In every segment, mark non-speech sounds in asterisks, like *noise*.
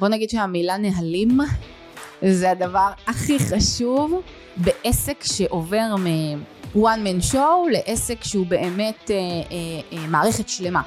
בוא נגיד שהמילה נהלים זה הדבר הכי חשוב בעסק שעובר מ-one man show לעסק שהוא באמת אה, אה, אה, מערכת שלמה.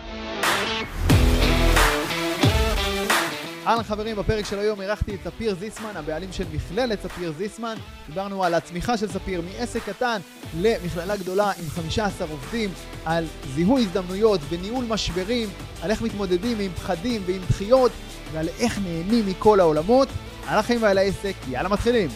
אהלן חברים, בפרק של היום אירחתי את ספיר זיסמן, הבעלים של מכללת ספיר זיסמן. דיברנו על הצמיחה של ספיר מעסק קטן למכללה גדולה עם 15 עובדים, על זיהוי הזדמנויות וניהול משברים, על איך מתמודדים עם פחדים ועם דחיות, ועל איך נהנים מכל העולמות. על החיים ועל העסק, יאללה מתחילים.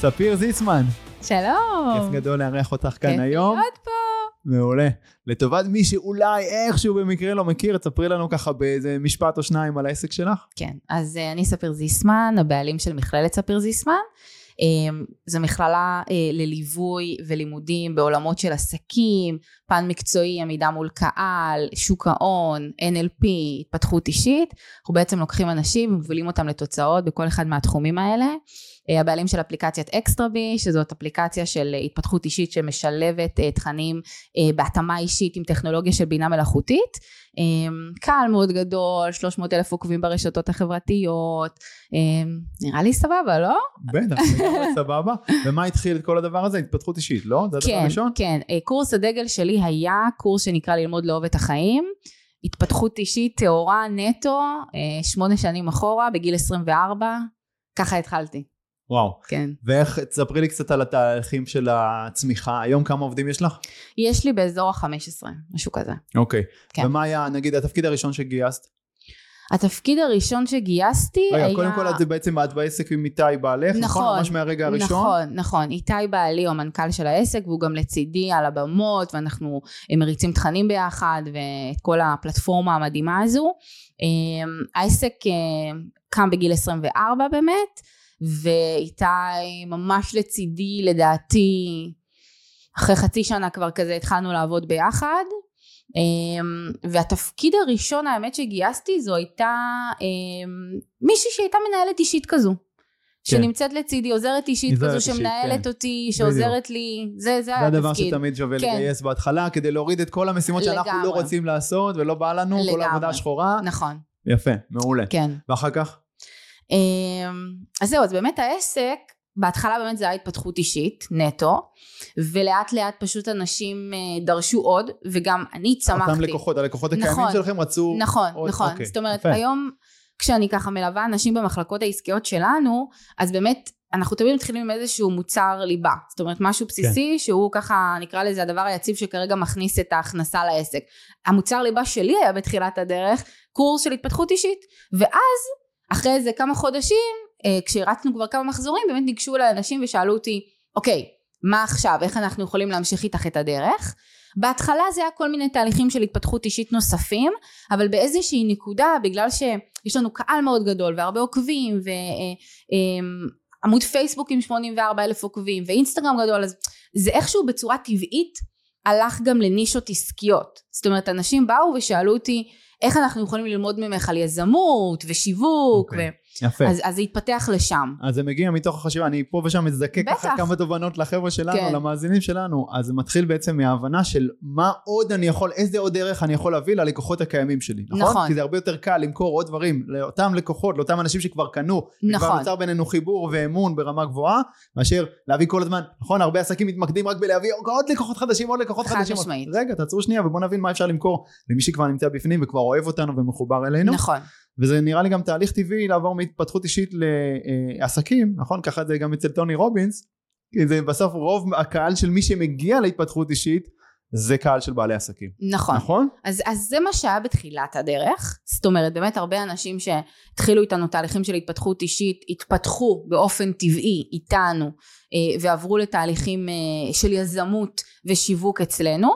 ספיר זיסמן, שלום. כיף גדול לארח אותך כאן כיף היום. להיות פה. מעולה. לטובת מי שאולי איכשהו במקרה לא מכיר, תספרי לנו ככה באיזה משפט או שניים על העסק שלך. כן, אז אה, אני ספיר זיסמן, הבעלים של מכללת ספיר זיסמן. אה, זו מכללה אה, לליווי ולימודים בעולמות של עסקים, פן מקצועי, עמידה מול קהל, שוק ההון, NLP, התפתחות אישית. אנחנו בעצם לוקחים אנשים ומובילים אותם לתוצאות בכל אחד מהתחומים האלה. אה, הבעלים של אפליקציית אקסטרבי, שזאת אפליקציה של אה, התפתחות אישית שמשלבת תכנים בהתאמה אישית עם טכנולוגיה של בינה מלאכותית. אה, קהל מאוד גדול, 300 אלף עוקבים ברשתות החברתיות, אה, נראה לי סבבה, לא? בטח, סבבה. ומה התחיל את כל הדבר הזה? התפתחות אישית, לא? זה הדבר כן, הראשון? כן. אה, קורס הדגל שלי היה קורס שנקרא ללמוד לאהוב את החיים. התפתחות אישית טהורה נטו, אה, שמונה שנים אחורה, בגיל 24, ככה התחלתי, וואו. כן. ואיך, תספרי לי קצת על התהליכים של הצמיחה. היום כמה עובדים יש לך? יש לי באזור ה-15, משהו כזה. אוקיי. כן. ומה היה, נגיד, התפקיד הראשון שגייסת? התפקיד הראשון שגייסתי רגע, היה... קודם כל את זה בעצם את בעסק עם איתי בעלך, נכון? נכון, ממש מהרגע הראשון? נכון, נכון. איתי בעלי הוא המנכ"ל של העסק והוא גם לצידי על הבמות ואנחנו מריצים תכנים ביחד ואת כל הפלטפורמה המדהימה הזו. אה, העסק אה, קם בגיל 24 באמת ואיתי ממש לצידי לדעתי אחרי חצי שנה כבר כזה התחלנו לעבוד ביחד. Um, והתפקיד הראשון האמת שגייסתי זו הייתה um, מישהי שהייתה מנהלת אישית כזו. כן. שנמצאת לצידי, עוזרת אישית כזו אישית, שמנהלת כן. אותי, שעוזרת לי, זה, זה זה היה הדבר התפקיד. שתמיד שווה כן. לגייס בהתחלה, כדי להוריד את כל המשימות שאנחנו לא לגמרי. רוצים לעשות ולא בא לנו, כל לגמרי. העבודה השחורה. נכון, יפה, מעולה. כן. ואחר כך? אמ, אז זהו, אז באמת העסק, בהתחלה באמת זה היה התפתחות אישית, נטו, ולאט לאט פשוט אנשים אה, דרשו עוד, וגם אני צמחתי. אותם לקוחות, הלקוחות הקיימים נכון, שלכם רצו... נכון, עוד- נכון. אוקיי, זאת אומרת, יפה. היום כשאני ככה מלווה אנשים במחלקות העסקיות שלנו, אז באמת אנחנו תמיד מתחילים עם איזשהו מוצר ליבה. זאת אומרת, משהו בסיסי כן. שהוא ככה, נקרא לזה הדבר היציב שכרגע מכניס את ההכנסה לעסק. המוצר ליבה שלי היה בתחילת הדרך קורס של התפתחות אישית, ואז אחרי איזה כמה חודשים, אה, כשהרצנו כבר כמה מחזורים, באמת ניגשו אליי אנשים ושאלו אותי, אוקיי, מה עכשיו, איך אנחנו יכולים להמשיך איתך את הדרך? בהתחלה זה היה כל מיני תהליכים של התפתחות אישית נוספים, אבל באיזושהי נקודה, בגלל שיש לנו קהל מאוד גדול והרבה עוקבים ועמוד פייסבוק עם 84 אלף עוקבים ואינסטגרם גדול, אז זה איכשהו בצורה טבעית הלך גם לנישות עסקיות. זאת אומרת, אנשים באו ושאלו אותי, איך אנחנו יכולים ללמוד ממך על יזמות ושיווק, אוקיי. ו... יפה. אז, אז זה התפתח לשם. אז זה מגיע מתוך החשיבה, אני פה ושם מזדקק. ככה כמה תובנות לחבר'ה שלנו, כן. למאזינים שלנו, אז זה מתחיל בעצם מההבנה של מה עוד אני יכול, איזה עוד דרך אני יכול להביא ללקוחות הקיימים שלי, נכון? נכון. כי זה הרבה יותר קל למכור עוד דברים לאותם לקוחות, לאותם אנשים שכבר קנו, וכבר נכון. נוצר בינינו חיבור ואמון ברמה גבוהה, מאשר להביא כל הזמן, נכון? הרבה עסקים מתמקדים רק בלהביא עוד לקוחות חדשים, עוד לקוחות חד חדשים. משמעית. רגע, תעצרו שנייה ובואו נבין מה אפשר למכור למי שכבר נמצא בפנים וכבר אוהב אותנו ומחובר אלינו. נכון. וזה נראה לי גם תהליך טבעי לעבור מהתפתחות אישית לעסקים, נכון? ככה זה גם אצל טוני רובינס, כי זה בסוף רוב הקהל של מי שמגיע להתפתחות אישית זה קהל של בעלי עסקים, נכון. נכון? אז, אז זה מה שהיה בתחילת הדרך, זאת אומרת באמת הרבה אנשים שהתחילו איתנו תהליכים של התפתחות אישית, התפתחו באופן טבעי איתנו אה, ועברו לתהליכים אה, של יזמות ושיווק אצלנו.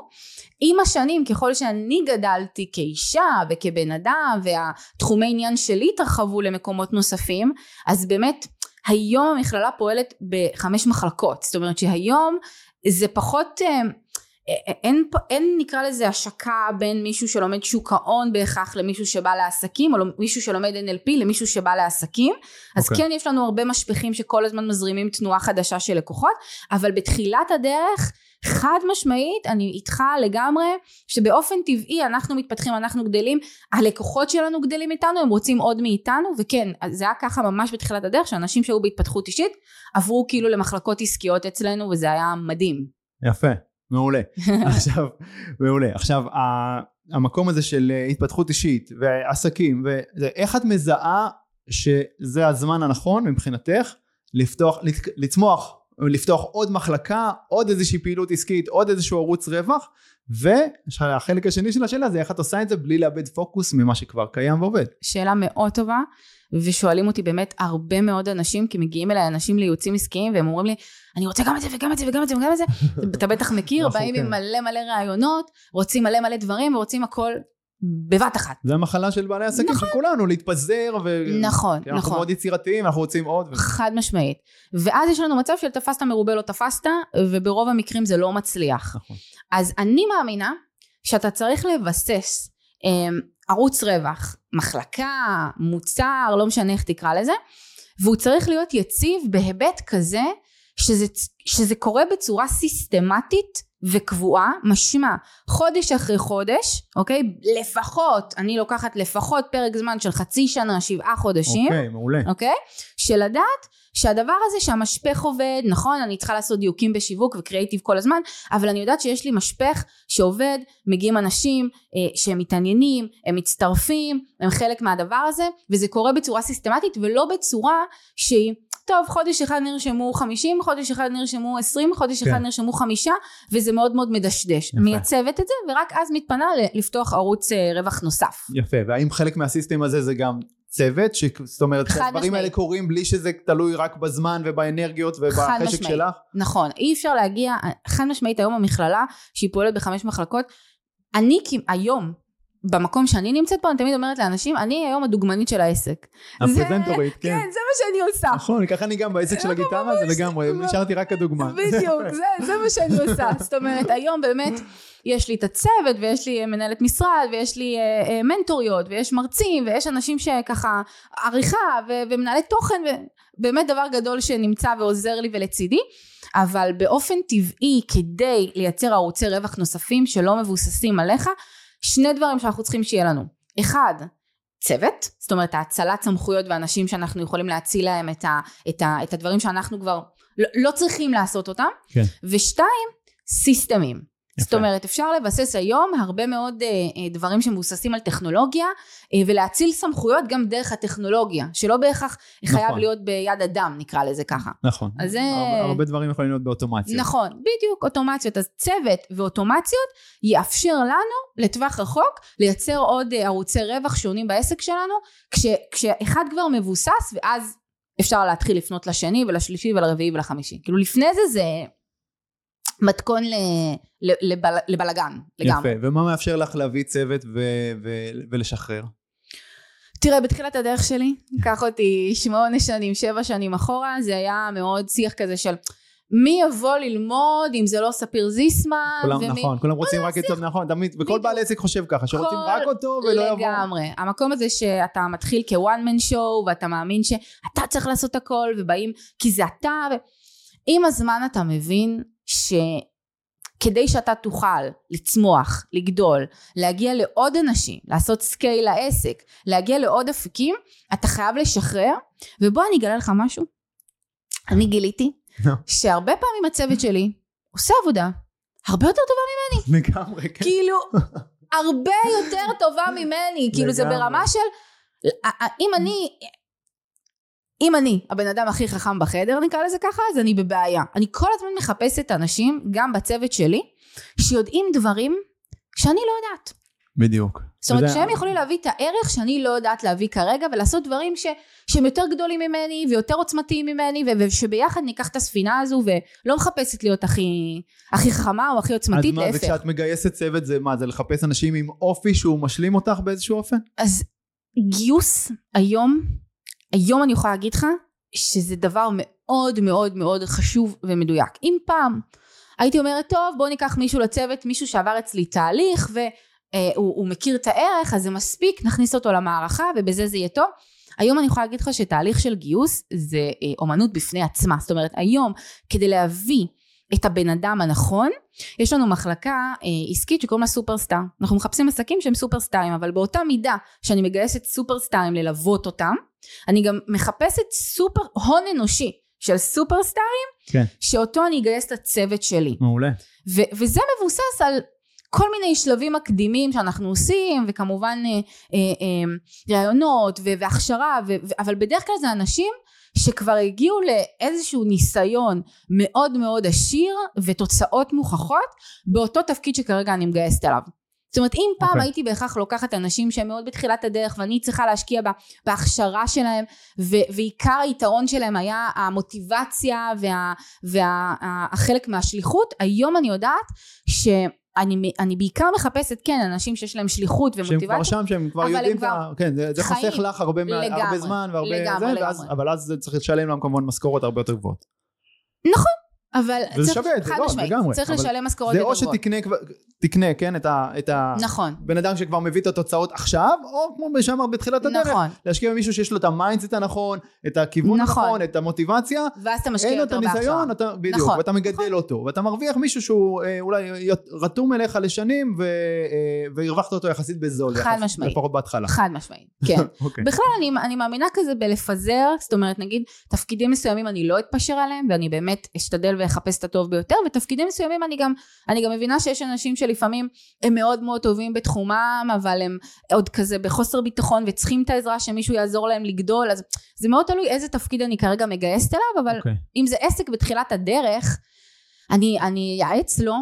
עם השנים ככל שאני גדלתי כאישה וכבן אדם והתחומי עניין שלי התרחבו למקומות נוספים, אז באמת היום המכללה פועלת בחמש מחלקות, זאת אומרת שהיום זה פחות אה, אין, אין נקרא לזה השקה בין מישהו שלומד שוק ההון בהכרח למישהו שבא לעסקים או מישהו שלומד NLP למישהו שבא לעסקים אז אוקיי. כן יש לנו הרבה משפכים שכל הזמן מזרימים תנועה חדשה של לקוחות אבל בתחילת הדרך חד משמעית, אני איתך לגמרי, שבאופן טבעי אנחנו מתפתחים, אנחנו גדלים, הלקוחות שלנו גדלים איתנו, הם רוצים עוד מאיתנו, וכן, זה היה ככה ממש בתחילת הדרך, שאנשים שהיו בהתפתחות אישית, עברו כאילו למחלקות עסקיות אצלנו, וזה היה מדהים. יפה, מעולה. *laughs* עכשיו, מעולה. עכשיו, המקום הזה של התפתחות אישית, ועסקים, ואיך את מזהה שזה הזמן הנכון מבחינתך לפתוח, לצמוח לפתוח עוד מחלקה, עוד איזושהי פעילות עסקית, עוד איזשהו ערוץ רווח, והחלק השני של השאלה זה איך את עושה את זה בלי לאבד פוקוס ממה שכבר קיים ועובד. שאלה מאוד טובה, ושואלים אותי באמת הרבה מאוד אנשים, כי מגיעים אליי אנשים לייעוצים עסקיים, והם אומרים לי, אני רוצה גם את זה וגם את זה וגם את זה וגם את זה, *laughs* אתה בטח מכיר, נכון, באים עם כן. מלא מלא רעיונות, רוצים מלא מלא דברים, ורוצים הכל בבת אחת. זה המחלה של בעלי עסקים נכון. של כולנו, להתפזר. ו... נכון, נכון. אנחנו מאוד יצירתיים, אנחנו רוצים עוד. ו... חד משמעית. ואז יש לנו מצב של תפסת מרובה לא תפסת, וברוב המקרים זה לא מצליח. נכון. אז אני מאמינה שאתה צריך לבסס אה, ערוץ רווח, מחלקה, מוצר, לא משנה איך תקרא לזה, והוא צריך להיות יציב בהיבט כזה שזה, שזה קורה בצורה סיסטמטית וקבועה, משמע חודש אחרי חודש, אוקיי? לפחות, אני לוקחת לפחות פרק זמן של חצי שנה, שבעה חודשים. אוקיי, מעולה. אוקיי? של לדעת שהדבר הזה שהמשפך עובד, נכון, אני צריכה לעשות דיוקים בשיווק וקריאיטיב כל הזמן, אבל אני יודעת שיש לי משפך שעובד, מגיעים אנשים אה, שהם מתעניינים, הם מצטרפים, הם חלק מהדבר הזה, וזה קורה בצורה סיסטמטית ולא בצורה שהיא טוב חודש אחד נרשמו 50 חודש אחד נרשמו 20 חודש כן. אחד נרשמו חמישה וזה מאוד מאוד מדשדש. יפה. מייצבת את זה ורק אז מתפנה לפתוח ערוץ אה, רווח נוסף. יפה והאם חלק מהסיסטם הזה זה גם צוות? ש... זאת אומרת שהדברים האלה קורים בלי שזה תלוי רק בזמן ובאנרגיות ובחשק שלך? נכון אי אפשר להגיע חד משמעית היום המכללה שהיא פועלת בחמש מחלקות אני היום במקום שאני נמצאת פה, אני תמיד אומרת לאנשים, אני היום הדוגמנית של העסק. הפרזנטורית, כן. כן, זה מה שאני עושה. נכון, ככה אני גם בעסק של הגיטרה, זה לגמרי, נשארתי רק הדוגמה. בדיוק, זה מה שאני עושה. זאת אומרת, היום באמת יש לי את הצוות, ויש לי מנהלת משרד, ויש לי אה, אה, מנטוריות, ויש מרצים, ויש אנשים שככה, עריכה, ומנהלי תוכן, ובאמת דבר גדול שנמצא ועוזר לי ולצידי. אבל באופן טבעי, כדי לייצר ערוצי רווח נוספים שלא מבוססים עליך, שני דברים שאנחנו צריכים שיהיה לנו. אחד, צוות, זאת אומרת האצלת סמכויות ואנשים שאנחנו יכולים להציל להם את, ה, את, ה, את הדברים שאנחנו כבר לא, לא צריכים לעשות אותם. כן. ושתיים, סיסטמים. יפה. זאת אומרת אפשר לבסס היום הרבה מאוד אה, אה, דברים שמבוססים על טכנולוגיה אה, ולהציל סמכויות גם דרך הטכנולוגיה שלא בהכרח נכון. חייב להיות ביד אדם נקרא לזה ככה. נכון. אז הרבה, הרבה דברים יכולים להיות באוטומציה. נכון בדיוק אוטומציות אז צוות ואוטומציות יאפשר לנו לטווח רחוק לייצר עוד אה, ערוצי רווח שונים בעסק שלנו כש, כשאחד כבר מבוסס ואז אפשר להתחיל לפנות לשני ולשלישי ולרביעי ולחמישי כאילו לפני זה זה מתכון ל, ל, לבל, לבלגן לגמרי. יפה, ומה מאפשר לך להביא צוות ו, ו, ולשחרר? תראה, בתחילת הדרך שלי, קח אותי שמונה שנים, שבע שנים אחורה, זה היה מאוד שיח כזה של מי יבוא ללמוד אם זה לא ספיר זיסמן. כולם, ומי... נכון, כולם רוצים רק את טוב, נכון, תמיד, וכל בעל עסק חושב ככה, שרוצים רק אותו ולא יבוא. לגמרי. המקום הזה שאתה מתחיל כ one man show, ואתה מאמין שאתה צריך לעשות הכל, ובאים, כי זה אתה, ו... עם הזמן אתה מבין שכדי שאתה תוכל לצמוח, לגדול, להגיע לעוד אנשים, לעשות scale לעסק, להגיע לעוד אפיקים, אתה חייב לשחרר, ובוא אני אגלה לך משהו. אני גיליתי no. שהרבה פעמים הצוות שלי עושה עבודה הרבה יותר טובה ממני. לגמרי, כן. כאילו, *laughs* הרבה יותר טובה ממני. כאילו זה ברמה של, אם אני אם אני הבן אדם הכי חכם בחדר נקרא לזה ככה אז אני בבעיה אני כל הזמן מחפשת אנשים גם בצוות שלי שיודעים דברים שאני לא יודעת בדיוק זאת אומרת שהם יכולים להביא את הערך שאני לא יודעת להביא כרגע ולעשות דברים ש, שהם יותר גדולים ממני ויותר עוצמתיים ממני ושביחד ניקח את הספינה הזו ולא מחפשת להיות הכי הכי חכמה או הכי עוצמתית להפך. אז מה זה כשאת מגייסת צוות זה מה זה לחפש אנשים עם אופי שהוא משלים אותך באיזשהו אופן? אז גיוס היום היום אני יכולה להגיד לך שזה דבר מאוד מאוד מאוד חשוב ומדויק. אם פעם הייתי אומרת טוב בוא ניקח מישהו לצוות מישהו שעבר אצלי תהליך והוא מכיר את הערך אז זה מספיק נכניס אותו למערכה ובזה זה יהיה טוב. היום אני יכולה להגיד לך שתהליך של גיוס זה אה, אומנות בפני עצמה זאת אומרת היום כדי להביא את הבן אדם הנכון יש לנו מחלקה אה, עסקית שקוראים לה סופרסטאר אנחנו מחפשים עסקים שהם סופרסטארים אבל באותה מידה שאני מגייסת סופרסטארים ללוות אותם אני גם מחפשת סופר הון אנושי של סופרסטארים כן. שאותו אני אגייס לצוות שלי מעולה. ו- וזה מבוסס על כל מיני שלבים מקדימים שאנחנו עושים וכמובן אה, אה, אה, רעיונות ו- והכשרה ו- ו- אבל בדרך כלל זה אנשים שכבר הגיעו לאיזשהו ניסיון מאוד מאוד עשיר ותוצאות מוכחות באותו תפקיד שכרגע אני מגייסת אליו. זאת אומרת אם פעם אוקיי. okay. הייתי בהכרח לוקחת אנשים שהם מאוד בתחילת הדרך ואני צריכה להשקיע בה, בהכשרה שלהם ו- ועיקר היתרון שלהם היה המוטיבציה והחלק וה, וה, מהשליחות היום אני יודעת שאני אני בעיקר מחפשת כן אנשים שיש להם שליחות שהם ומוטיבציה כבר שם, שהם כבר יודעים, ה- כן, זה, זה. חוסך לך הרבה, לגמרי, הרבה זמן והרבה לגמרי, זה, ואז, לגמרי. אבל אז זה צריך לשלם להם כמובן משכורות הרבה יותר גבוהות. אבל צריך, שווה את זה, חד לא, משמעית, לגמרי, צריך לשלם משכורות זה יותר או. שתקנה כן, את ה... את ה... נכון, בן אדם שכבר מביא את התוצאות עכשיו, או כמו שאמרת בתחילת הדרך, נכון, להשקיע במישהו שיש לו את ה mindset הנכון, את הכיוון נכון. הנכון, את המוטיבציה, ואז אתה משקיע אין לו את יותר. הניסיון, אתה, בדיוק, נכון, ואתה מגדל אותו, ואתה מרוויח מישהו שהוא אה, אולי רתום אליך לשנים, ו, אה, והרווחת אותו יחסית בזול, חד משמעית. לפחות בהתחלה. חד משמעית, כן. *laughs* אוקיי. בכלל אני, אני מאמינה כזה בלפזר, זאת אומרת נגיד תפקידים מסוימים אני לא אתפשר עליהם ואני באמת אשתדל ואחפש את הטוב ביותר ותפקידים מסוימים אני גם, אני גם מבינה שיש אנשים שלפעמים הם מאוד מאוד טובים בתחומם אבל הם עוד כזה בחוסר ביטחון וצריכים את העזרה שמישהו יעזור להם לגדול אז זה מאוד תלוי איזה תפקיד אני כרגע מגייסת אליו אבל אוקיי. אם זה עסק בתחילת הדרך אני, אני אייעץ לו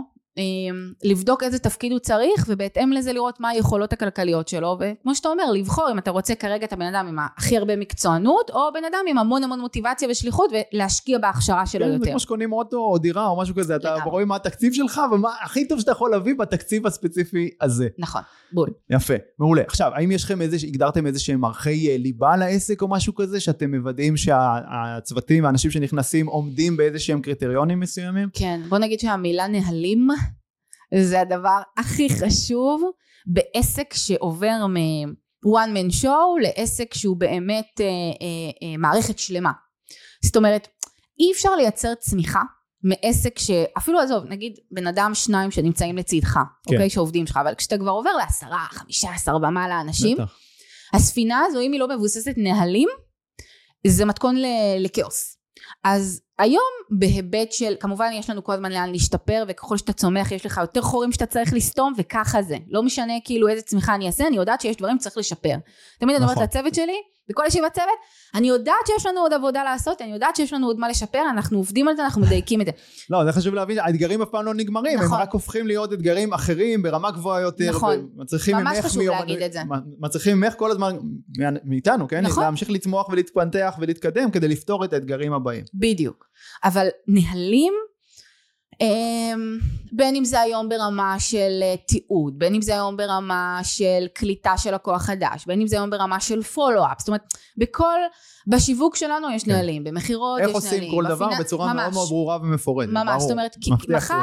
לבדוק איזה תפקיד הוא צריך ובהתאם לזה לראות מה היכולות הכלכליות שלו וכמו שאתה אומר לבחור אם אתה רוצה כרגע את הבן אדם עם הכי הרבה מקצוענות או בן אדם עם המון המון מוטיבציה ושליחות ולהשקיע בהכשרה שלו כן, זה יותר. כמו שקונים אוטו או דירה או משהו כזה, אתה. רואה מה התקציב שלך ומה הכי טוב שאתה יכול להביא בתקציב הספציפי הזה. נכון, בול. יפה, מעולה. עכשיו, האם יש לכם איזה, הגדרתם איזה שהם ערכי אה, ליבה לעסק או משהו כזה, שאתם מוודאים שהצוותים, האנשים שנכנסים עומדים באיזה שהם קריטריונים מסוימים? כן, בוא נגיד שהמילה נהלים זה הדבר הכי חשוב בעסק שעובר מ-one man show לעסק שהוא באמת אה, אה, אה, מערכת שלמה. זאת אומרת, אי אפשר לייצר צמיחה מעסק שאפילו עזוב נגיד בן אדם שניים שנמצאים לצידך כן. אוקיי שעובדים שלך אבל כשאתה כבר עובר לעשרה חמישה עשר ומעלה אנשים בטח. הספינה הזו אם היא לא מבוססת נהלים זה מתכון לכאוס אז היום בהיבט של כמובן יש לנו כל הזמן לאן להשתפר וככל שאתה צומח יש לך יותר חורים שאתה צריך לסתום וככה זה לא משנה כאילו איזה צמיחה אני אעשה אני יודעת שיש דברים שצריך לשפר תמיד אני אומרת נכון. לצוות שלי בכל ישיבת צוות אני יודעת שיש לנו עוד עבודה לעשות אני יודעת שיש לנו עוד מה לשפר אנחנו עובדים על זה אנחנו מדייקים את זה לא, זה חשוב להבין, האתגרים אף פעם לא נגמרים, הם נכון. רק הופכים להיות אתגרים אחרים ברמה גבוהה יותר. נכון. ממש חשוב מיומנ- להגיד את זה. מצריכים ממך כל הזמן, מאיתנו, כן? נכון. להמשיך לצמוח ולהתפתח ולהתקדם כדי לפתור את האתגרים הבאים. בדיוק. אבל נהלים, בין אם זה היום ברמה של אה, תיעוד, בין אם זה היום ברמה של קליטה של לקוח חדש, בין אם זה היום ברמה של פולו-אפ, זאת אומרת, בכל, בשיווק שלנו יש כן. נהלים, במכירות יש איך נהלים. עושים כל דבר בצורה מאוד ממש. מאוד ברורה ומפורטת. ממש, ברור. זאת אומרת, כי מחר.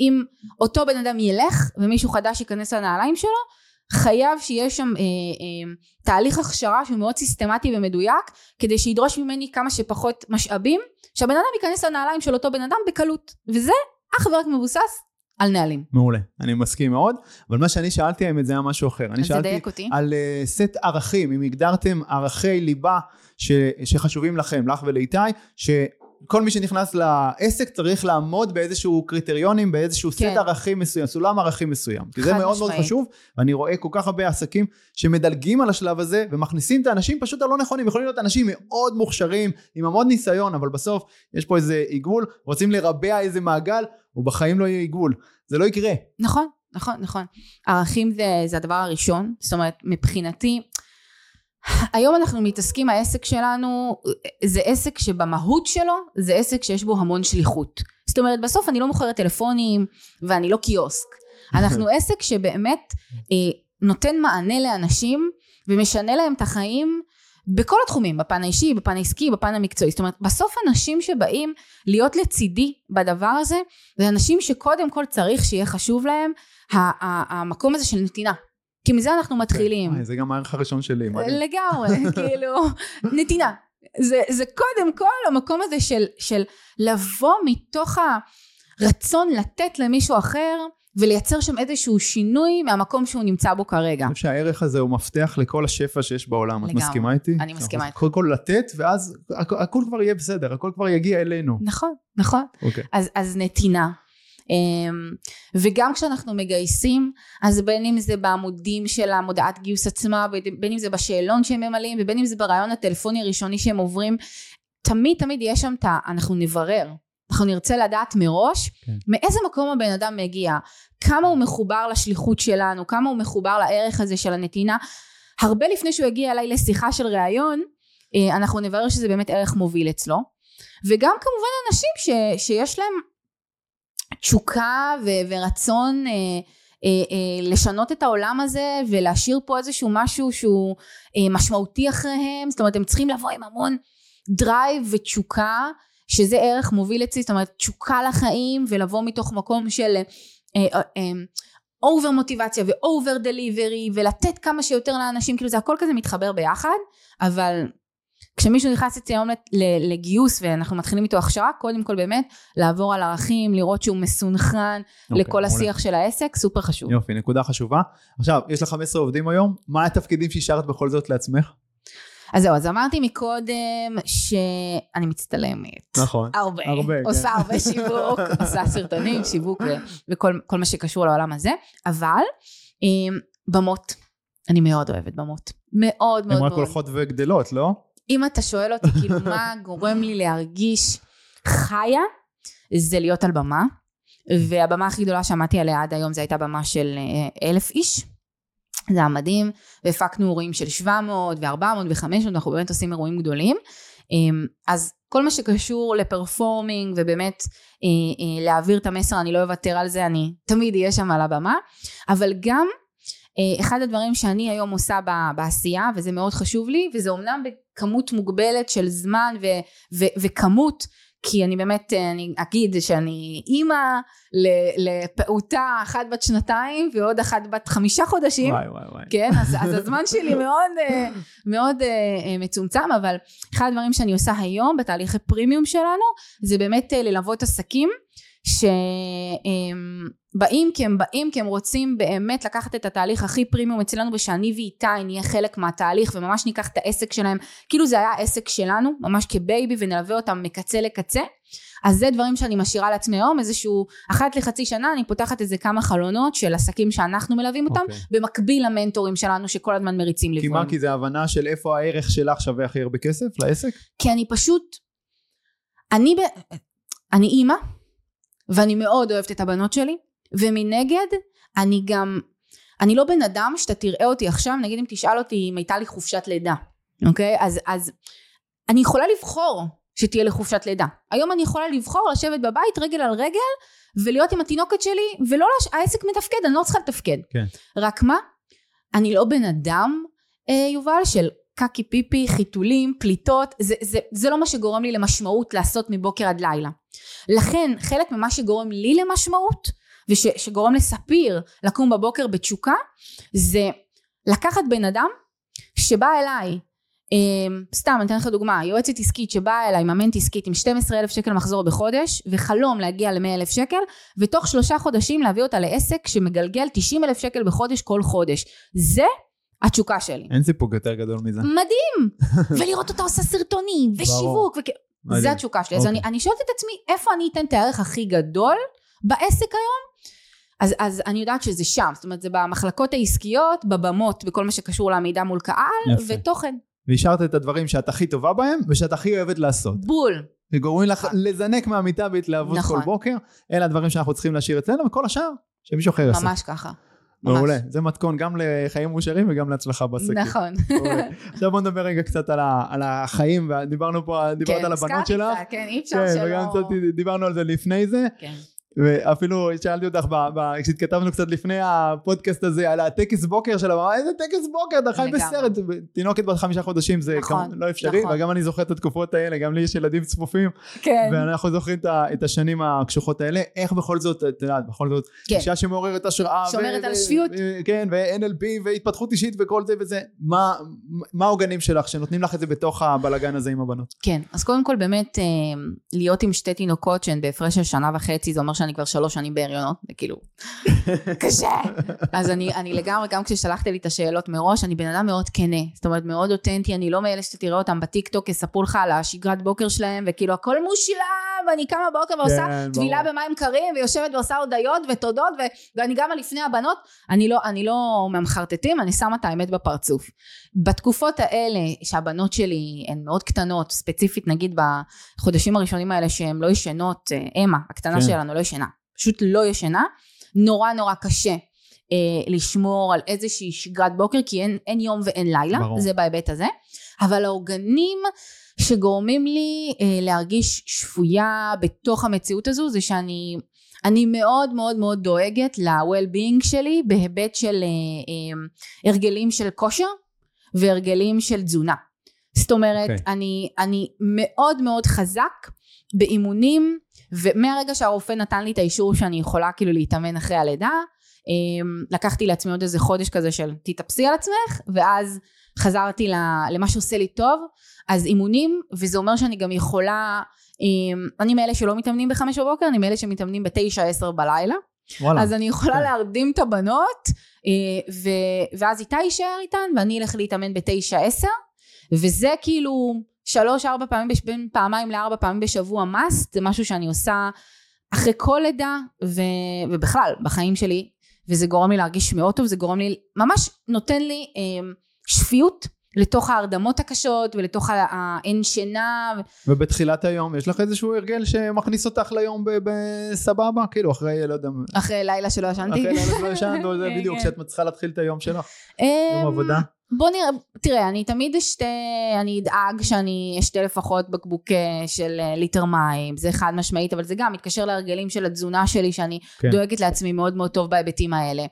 אם אותו בן אדם ילך ומישהו חדש ייכנס לנעליים שלו, חייב שיש שם אה, אה, תהליך הכשרה שהוא מאוד סיסטמטי ומדויק, כדי שידרוש ממני כמה שפחות משאבים, שהבן אדם ייכנס לנעליים של אותו בן אדם בקלות, וזה אך ורק מבוסס על נהלים. מעולה, אני מסכים מאוד, אבל מה שאני שאלתי האמת זה היה משהו אחר. אני שאלתי. על אה, סט ערכים, אם הגדרתם ערכי ליבה ש, שחשובים לכם, לך ולאיתי, שכל מי שנכנס לעסק צריך לעמוד באיזשהו קריטריונים, באיזשהו כן. סט ערכים מסוים, סולם ערכים מסוים. כי זה חד מאוד מאוד משמעית. חשוב, ואני רואה כל כך הרבה עסקים שמדלגים על השלב הזה ומכניסים את האנשים פשוט הלא נכונים. יכולים להיות אנשים מאוד מוכשרים, עם המון ניסיון, אבל בסוף יש פה איזה עיגול, רוצים לרבע איזה מעגל, ובחיים לא יהיה עיגול. זה לא יקרה. נכון, נכון, נכון. ערכים זה, זה הדבר הראשון, זאת אומרת, מבחינתי, היום אנחנו מתעסקים, העסק שלנו זה עסק שבמהות שלו זה עסק שיש בו המון שליחות. זאת אומרת, בסוף אני לא מוכרת טלפונים ואני לא קיוסק. *laughs* אנחנו עסק שבאמת אה, נותן מענה לאנשים ומשנה להם את החיים בכל התחומים, בפן האישי, בפן העסקי, בפן המקצועי. זאת אומרת, בסוף אנשים שבאים להיות לצידי בדבר הזה, זה אנשים שקודם כל צריך שיהיה חשוב להם המקום הזה של נתינה. כי מזה אנחנו מתחילים. זה גם הערך הראשון שלי. לגמרי, *laughs* כאילו, נתינה. זה, זה קודם כל המקום הזה של, של לבוא מתוך ה... רצון לתת למישהו אחר ולייצר שם איזשהו שינוי מהמקום שהוא נמצא בו כרגע. אני חושב שהערך הזה הוא מפתח לכל השפע שיש בעולם. את לגמרי. מסכימה איתי? אני מסכימה איתך. קודם כל לתת, ואז הכ- הכל כבר יהיה בסדר, הכל כבר יגיע אלינו. נכון, נכון. אוקיי. אז, אז נתינה. אמ, וגם כשאנחנו מגייסים, אז בין אם זה בעמודים של המודעת גיוס עצמה, בין אם זה בשאלון שהם ממלאים, ובין אם זה ברעיון הטלפוני הראשוני שהם עוברים, תמיד תמיד יש שם את ה... אנחנו נברר. אנחנו נרצה לדעת מראש כן. מאיזה מקום הבן אדם מגיע, כמה הוא מחובר לשליחות שלנו, כמה הוא מחובר לערך הזה של הנתינה. הרבה לפני שהוא יגיע אליי לשיחה של ראיון, אה, אנחנו נברר שזה באמת ערך מוביל אצלו. וגם כמובן אנשים ש, שיש להם תשוקה ו, ורצון אה, אה, אה, לשנות את העולם הזה ולהשאיר פה איזשהו משהו שהוא אה, משמעותי אחריהם, זאת אומרת הם צריכים לבוא עם המון drive ותשוקה שזה ערך מוביל אצלי, זאת אומרת תשוקה לחיים ולבוא מתוך מקום של over מוטיבציה ו over delivery ולתת כמה שיותר לאנשים, כאילו זה הכל כזה מתחבר ביחד, אבל כשמישהו נכנס אצלי היום לגיוס ואנחנו מתחילים איתו הכשרה, קודם כל באמת לעבור על ערכים, לראות שהוא מסונכרן אוקיי, לכל מעולה. השיח של העסק, סופר חשוב. יופי, נקודה חשובה. עכשיו, יש לך 15 עובדים היום, מה התפקידים שהשארת בכל זאת לעצמך? אז זהו, אז אמרתי מקודם שאני מצטלמת. נכון. הרבה, הרבה, כן. עושה הרבה שיווק, *laughs* עושה סרטונים, שיווק וכל כל מה שקשור לעולם הזה, אבל עם, במות, אני מאוד אוהבת במות, מאוד מאוד הן רק מאוד. הולכות וגדלות, לא? אם אתה שואל אותי כאילו מה גורם לי להרגיש חיה, זה להיות על במה, והבמה הכי גדולה שעמדתי עליה עד היום זו הייתה במה של אה, אלף איש. זה היה מדהים, והפקנו אירועים של 700 ו-400 ו-500, אנחנו באמת עושים אירועים גדולים. אמ, אז כל מה שקשור לפרפורמינג ובאמת אה, אה, להעביר את המסר, אני לא אוותר על זה, אני תמיד אהיה שם על הבמה, אבל גם אחד הדברים שאני היום עושה בעשייה, וזה מאוד חשוב לי, וזה אומנם בכמות מוגבלת של זמן ו- ו- וכמות, כי אני באמת, אה, אני אגיד שאני אימא לפעוטה אחת בת שנתיים ועוד אחת בת חמישה חודשים, וואי וואי וואי. כן, אז, אז הזמן שלי *laughs* מאוד, אה, מאוד אה, אה, מצומצם, אבל אחד הדברים שאני עושה היום בתהליכי פרימיום שלנו, זה באמת אה, ללוות עסקים שבאים כי הם באים כי הם רוצים באמת לקחת את התהליך הכי פרימיום אצלנו ושאני ואיתי נהיה חלק מהתהליך וממש ניקח את העסק שלהם כאילו זה היה עסק שלנו ממש כבייבי ונלווה אותם מקצה לקצה אז זה דברים שאני משאירה לעצמי היום איזשהו אחת לחצי שנה אני פותחת איזה כמה חלונות של עסקים שאנחנו מלווים אותם אוקיי. במקביל למנטורים שלנו שכל הזמן מריצים כי ליווי מה? כי זה הבנה של איפה הערך שלך שווה הכי הרבה כסף לעסק? כי אני פשוט אני ב... אני אימא ואני מאוד אוהבת את הבנות שלי ומנגד אני גם אני לא בן אדם שאתה תראה אותי עכשיו נגיד אם תשאל אותי אם הייתה לי חופשת לידה אוקיי אז אז אני יכולה לבחור שתהיה לי חופשת לידה היום אני יכולה לבחור לשבת בבית רגל על רגל ולהיות עם התינוקת שלי ולא לש... העסק מתפקד אני לא צריכה לתפקד כן. רק מה אני לא בן אדם אה, יובל של קקי פיפי, חיתולים, פליטות, זה, זה, זה לא מה שגורם לי למשמעות לעשות מבוקר עד לילה. לכן חלק ממה שגורם לי למשמעות ושגורם לספיר לקום בבוקר בתשוקה זה לקחת בן אדם שבא אליי אה, סתם אני אתן לך דוגמה יועצת עסקית שבאה אליי מאמנת עסקית עם 12 אלף שקל מחזור בחודש וחלום להגיע ל-100 אלף שקל ותוך שלושה חודשים להביא אותה לעסק שמגלגל 90 אלף שקל בחודש כל חודש. זה התשוקה שלי. אין סיפוק יותר גדול מזה. מדהים! *laughs* ולראות אותה עושה סרטונים ושיווק וכ... זה התשוקה שלי. אז אוקיי. אני, אני שואלת את עצמי איפה אני אתן את הערך הכי גדול בעסק היום אז, אז אני יודעת שזה שם זאת אומרת זה במחלקות העסקיות בבמות בכל מה שקשור לעמידה מול קהל יפה. ותוכן והשארת את הדברים שאת הכי טובה בהם ושאת הכי אוהבת לעשות. בול וגורמים לך לזנק מהמיטה בהתלהבות נכון. כל בוקר. אלה הדברים שאנחנו צריכים להשאיר אצלנו וכל השאר שמישהו אחר יעשה. ממש ככה ממש. מעולה. זה מתכון גם לחיים מאושרים וגם להצלחה בעסקים. נכון. עכשיו בוא נדבר רגע קצת על, ה, על החיים, ודיברנו פה, דיברת כן, על הבנות הזכרתי שלך. קצת, כן אי אפשר כן, שלא וגם קצת דיברנו על זה לפני זה, כן. ואפילו שאלתי אותך, ב- ב- כשהתכתבנו קצת לפני הפודקאסט הזה, על הטקס בוקר של הבמה, איזה טקס בוקר, אתה חי. בסרט, תינוקת בת חמישה חודשים זה נכון, כמובן לא אפשרי, נכון. וגם אני זוכר את התקופות האלה, גם לי יש ילדים צפופים, כן ואנחנו זוכרים את השנים הקשוחות האלה, איך בכל זאת, את יודעת, בכל זאת, כן. אישה שמעוררת השראה, שומרת ו- על. ו- כן, ו-NLP והתפתחות אישית וכל זה וזה, מה- מה העוגנים שלך שנותנים לך את זה בתוך הבלגן הזה עם הבנות? כן, אז קודם כל באמת אה, להיות עם שתי תינוקות שהן בהפרש של שנה וחצי, זה אומר שאני כבר שלוש שנים בהריונות, זה כאילו, קשה. אז אני, אני לגמרי, גם כששלחתי לי את השאלות מראש, אני בן אדם מאוד כנה, זאת אומרת מאוד אותנטי, אני לא מאלה שאתה תראה אותם בטיקטוק, יספרו לך על השגרת בוקר שלהם, וכאילו הכל מושלם, ואני קמה בבוקר ועושה כן, טבילה ברור. במים קרים, ויושבת ועושה הודיות ותודות, ו, ואני גם לפני הבנות, אני לא, אני לא מהמחרטטים, אני שמה את האמת בפרצוף. בתקופות האלה, שהבנות שלי הן מאוד קטנות, ספציפית נגיד בחודשים הראשונים האלה שהן לא ישנות, אה, אמה, הקטנה כן. שלנו לא ישנה, פשוט לא ישנה, נורא נורא קשה. אה, לשמור על איזושהי שגרת בוקר כי אין, אין יום ואין לילה ברור. זה בהיבט הזה אבל האורגנים שגורמים לי אה, להרגיש שפויה בתוך המציאות הזו זה שאני אני מאוד מאוד מאוד דואגת ל-well-being שלי בהיבט של אה, אה, הרגלים של כושר והרגלים של תזונה זאת אומרת אוקיי. okay. אני, אני מאוד מאוד חזק באימונים ומהרגע שהרופא נתן לי את האישור שאני יכולה כאילו להתאמן אחרי הלידה אמ, לקחתי לעצמי עוד איזה חודש כזה של תתאפסי על עצמך ואז חזרתי למה שעושה לי טוב אז אימונים וזה אומר שאני גם יכולה אמ, אני מאלה שלא מתאמנים בחמש בבוקר אני מאלה שמתאמנים בתשע עשר בלילה וואלה. אז אני יכולה כן. להרדים את הבנות אה, ו- ואז איתי יישאר איתן ואני אלך להתאמן בתשע עשר וזה כאילו שלוש ארבע פעמים בש- בין פעמיים לארבע פעמים בשבוע must זה משהו שאני עושה אחרי כל לידה ו- ובכלל בחיים שלי וזה גורם לי להרגיש מאוד טוב זה גורם לי ממש נותן לי אה, שפיות לתוך ההרדמות הקשות ולתוך האין שינה ובתחילת היום יש לך איזשהו הרגל שמכניס אותך ליום בסבבה? כאילו אחרי, לא יודע, אחרי לילה שלא ישנתי. אחרי לילה שלא ישנת, *laughs* כן, בדיוק, כן. כשאת מצליחה להתחיל את היום שלך, אמ, יום עבודה. בוא נראה, תראה, אני תמיד אשתה, אני אדאג שאני אשתה לפחות בקבוק אה, של אה, ליטר מים, זה חד משמעית, אבל זה גם מתקשר להרגלים של התזונה שלי, שאני כן. דואגת לעצמי מאוד מאוד טוב בהיבטים האלה.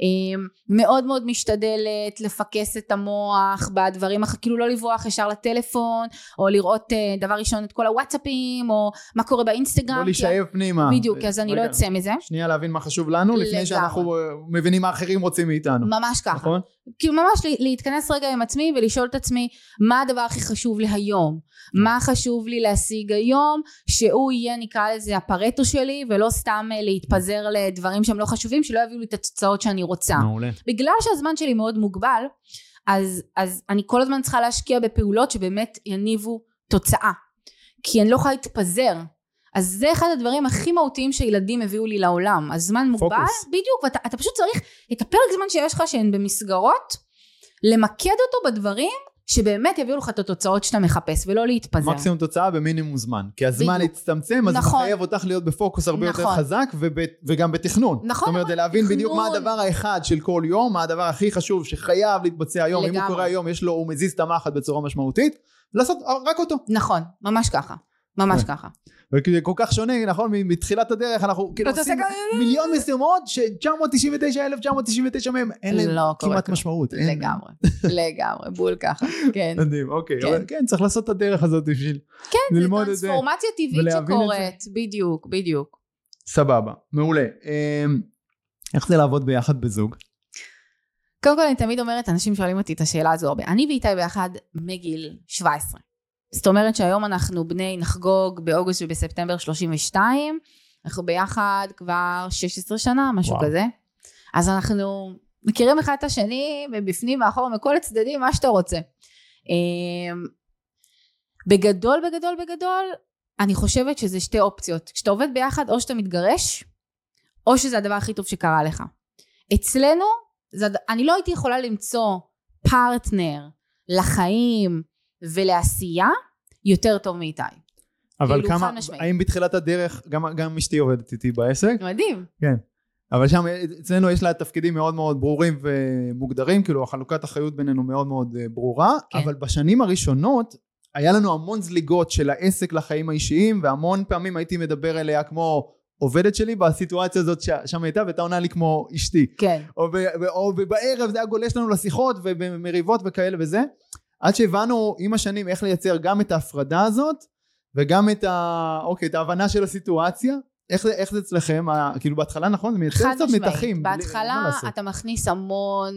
אמ, מאוד מאוד משתדלת לפקס את המוח בדברים, כאילו לא לברוח ישר לטלפון, או לראות אה, דבר ראשון את כל הוואטסאפים, או מה קורה באינסטגרם. לא כי- להישאב פנימה. בדיוק, אז אני לא רגע, אצא מזה. שנייה להבין מה חשוב לנו, לפני לגמרי. שאנחנו מבינים מה אחרים רוצים מאיתנו. ממש ככה. נכון? כאילו ממש לה- להתכנס רגע עם עצמי ולשאול את עצמי מה הדבר הכי חשוב לי היום? מה חשוב לי להשיג היום שהוא יהיה נקרא לזה הפרטו שלי ולא סתם אה, להתפזר לדברים שהם לא חשובים שלא יביאו לי את התוצאות שאני רוצה. מעולה. בגלל שהזמן שלי מאוד מוגבל אז, אז אני כל הזמן צריכה להשקיע בפעולות שבאמת יניבו תוצאה. כי אני לא יכולה להתפזר אז זה אחד הדברים הכי מהותיים שילדים הביאו לי לעולם הזמן מוגבל פוקוס. בדיוק ואתה אתה פשוט צריך את הפרק זמן שיש לך שהן במסגרות למקד אותו בדברים שבאמת יביאו לך את התוצאות שאתה מחפש ולא להתפזר מקסימום תוצאה במינימום זמן. כי הזמן בדיוק. הצטמצם, אז זה נכון. מחייב אותך להיות בפוקוס הרבה יותר נכון. חזק, וב- וגם בתכנון. נכון, זאת אומרת, נכון. זה להבין בדיוק מה תכנון. הדבר האחד של כל יום, מה הדבר הכי חשוב שחייב להתבצע היום. אם הוא לגמרי. קורה היום, יש לו, הוא מזיז את המחט בצורה משמעותית, לעשות רק אותו. נכון ממש ככה ממש כן. ככה וזה כל כך שונה, נכון? מתחילת הדרך אנחנו כאילו עושים מיליון משימות ש-999 1999 מהם אין להם לא קורה כמעט. משמעות. לגמרי לגמרי בול ככה כן מדהים, אוקיי. כן. אבל כן, צריך לעשות את הדרך הזאת בשביל כן ללמוד זה את זה. טרנספורמציה טבעית ולהבין את זה. שקורית בדיוק בדיוק סבבה, מעולה. אמ, איך זה לעבוד ביחד בזוג? קודם כל אני תמיד אומרת, אנשים שואלים אותי את השאלה הזו הרבה. אני ואיתי ביחד מגיל 17. זאת אומרת שהיום אנחנו בני נחגוג באוגוסט ובספטמבר 32, אנחנו ביחד כבר 16 שנה, משהו וואו. כזה. אז אנחנו מכירים אחד את השני, מבפנים, מאחור, מכל הצדדים, מה שאתה רוצה. אמ, בגדול, בגדול, בגדול, אני חושבת שזה שתי אופציות. כשאתה עובד ביחד, או שאתה מתגרש, או שזה הדבר הכי טוב שקרה לך. אצלנו, זה, אני לא הייתי יכולה למצוא פרטנר לחיים ולעשייה יותר טוב מאיתי. אבל כאילו, כמה. האם בתחילת הדרך, גם, גם אשתי עובדת איתי בעסק, מדהים. אבל שם אצלנו יש לה תפקידים מאוד מאוד ברורים ומוגדרים, כאילו החלוקת אחריות בינינו מאוד מאוד אה, ברורה, כן. אבל בשנים הראשונות היה לנו המון זליגות של העסק לחיים האישיים, והמון פעמים הייתי מדבר אליה כמו עובדת שלי בסיטואציה הזאת שם הייתה, והייתה עונה לי כמו אשתי. כן. או, ב, ב- או בערב זה היה גולש לנו לשיחות ובמריבות וכאלה וזה עד שהבנו עם השנים איך לייצר גם את ההפרדה הזאת וגם את, ה, אוקיי, את ההבנה של הסיטואציה איך זה, איך זה אצלכם כאילו בהתחלה נכון זה מייצר קצת. מתחים בהתחלה? אתה מכניס המון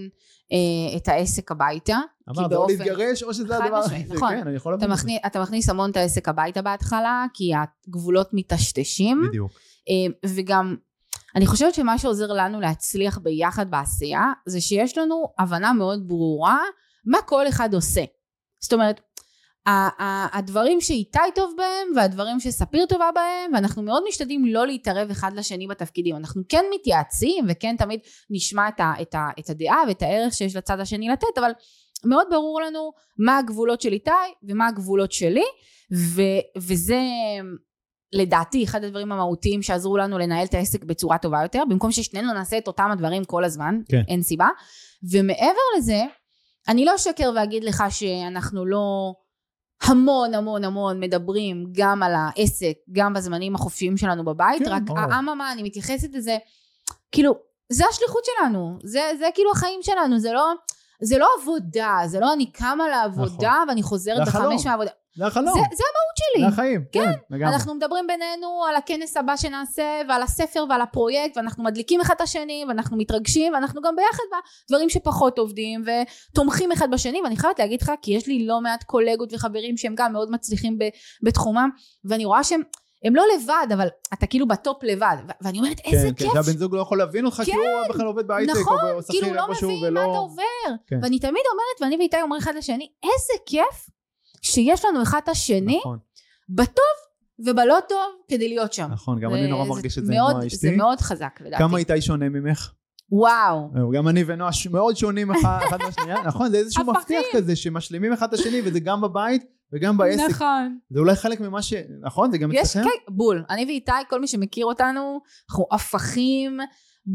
אה, את העסק הביתה. אמרת או להתגרש או שזה הדבר משמעית, זה, נכון. כן, אני יכול אתה. מכניס, אתה מכניס המון את העסק הביתה בהתחלה, כי הגבולות מטשטשים. בדיוק אה, וגם אני חושבת שמה שעוזר לנו להצליח ביחד בעשייה זה שיש לנו הבנה מאוד ברורה מה כל אחד עושה. זאת אומרת הדברים שאיתי טוב בהם והדברים שספיר טובה בהם ואנחנו מאוד משתדלים לא להתערב אחד לשני בתפקידים אנחנו כן מתייעצים וכן תמיד נשמע את, ה, את, ה, את הדעה ואת הערך שיש לצד השני לתת אבל מאוד ברור לנו מה הגבולות של איתי ומה הגבולות שלי ו, וזה לדעתי אחד הדברים המהותיים שעזרו לנו לנהל את העסק בצורה טובה יותר במקום ששנינו נעשה את אותם הדברים כל הזמן כן. אין סיבה ומעבר לזה אני לא אשקר ואגיד לך שאנחנו לא המון המון המון מדברים גם על העסק גם בזמנים החופשיים שלנו בבית כן, רק אממה אני מתייחסת לזה כאילו זה השליחות שלנו זה, זה כאילו החיים שלנו זה לא זה לא עבודה זה לא אני קמה לעבודה נכון. ואני חוזרת בחמש מהעבודה זה החלום. זה, זה המהות שלי. זה החיים, כן. כן לגמרי. אנחנו מדברים בינינו על הכנס הבא שנעשה, ועל הספר ועל הפרויקט, ואנחנו מדליקים אחד את השני, ואנחנו מתרגשים, ואנחנו גם ביחד בדברים שפחות עובדים, ותומכים אחד בשני, ואני חייבת להגיד לך, כי יש לי לא מעט קולגות וחברים שהם גם מאוד מצליחים בתחומם, ואני רואה שהם... הם לא לבד, אבל אתה כאילו בטופ לבד. ואני אומרת, איזה כן, כיף. כן, שהבן זוג לא יכול להבין אותך, כן, כי הוא כן, בכלל עובד בהייטק, נכון, או שכיר כאילו לא מבין ולא... מה אתה עובר. כן. ואני תמיד אומרת, ואני ואיתי אומרים אחד לשני, איזה כיף שיש לנו אחד את השני, נכון. בטוב ובלא טוב כדי להיות שם. נכון, גם אני נורא מרגיש את זה עם נועה אשתי. זה מאוד חזק, לדעתי. כמה איתי שונה ממך? וואו. גם אני ונועה מאוד שונים אחד *laughs* מהשנייה, נכון, זה איזשהו מבטיח כזה שמשלימים אחד את השני, וזה גם בבית וגם בעסק. נכון. זה אולי חלק ממה ש... נכון? זה גם אצלכם? יש, כן, בול. אני ואיתי, כל מי שמכיר אותנו, אנחנו הפכים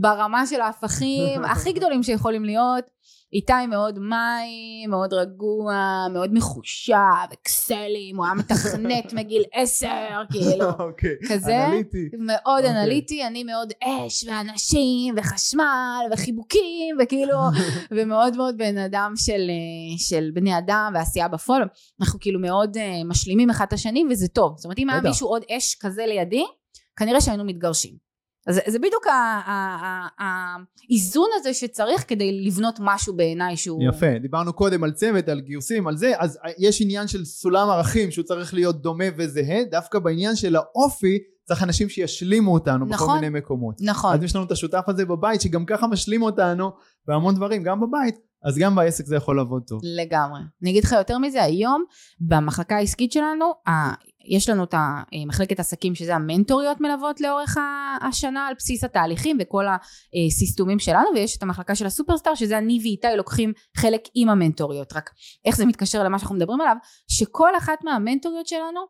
ברמה של ההפכים *laughs* הכי גדולים שיכולים להיות. איתי מאוד מים, מאוד רגוע, מאוד מחושב, אקסלים, הוא היה מתכנת *laughs* מגיל עשר, כאילו, okay, *laughs* אוקיי, כזה, אנליטי. מאוד okay. אוקיי. אנליטי, אני מאוד אש ואנשים וחשמל וחיבוקים וכאילו, ומאוד מאוד בן אדם של, של בני אדם ועשייה בפועל, אנחנו כאילו מאוד uh, משלימים אחד את השני וזה טוב, זאת אומרת אם היה מישהו עוד אש כזה לידי, כנראה שהיינו מתגרשים. אז זה בדיוק האיזון הזה שצריך כדי לבנות משהו בעיניי שהוא... יפה, דיברנו קודם על צוות, על גיוסים, על זה, אז יש עניין של סולם ערכים שהוא צריך להיות דומה וזהה, דווקא בעניין של האופי צריך אנשים שישלימו אותנו נכון, בכל מיני מקומות. נכון. אז יש לנו את השותף הזה בבית שגם ככה משלים אותנו בהמון דברים, גם בבית, אז גם בעסק זה יכול לעבוד טוב. לגמרי. אני אגיד לך יותר מזה, היום במחלקה העסקית שלנו, יש לנו את מחלקת עסקים שזה המנטוריות מלוות לאורך השנה על בסיס התהליכים וכל הסיסטומים שלנו ויש את המחלקה של הסופרסטאר שזה אני ואיתי לוקחים חלק עם המנטוריות רק איך זה מתקשר למה שאנחנו מדברים עליו שכל אחת מהמנטוריות שלנו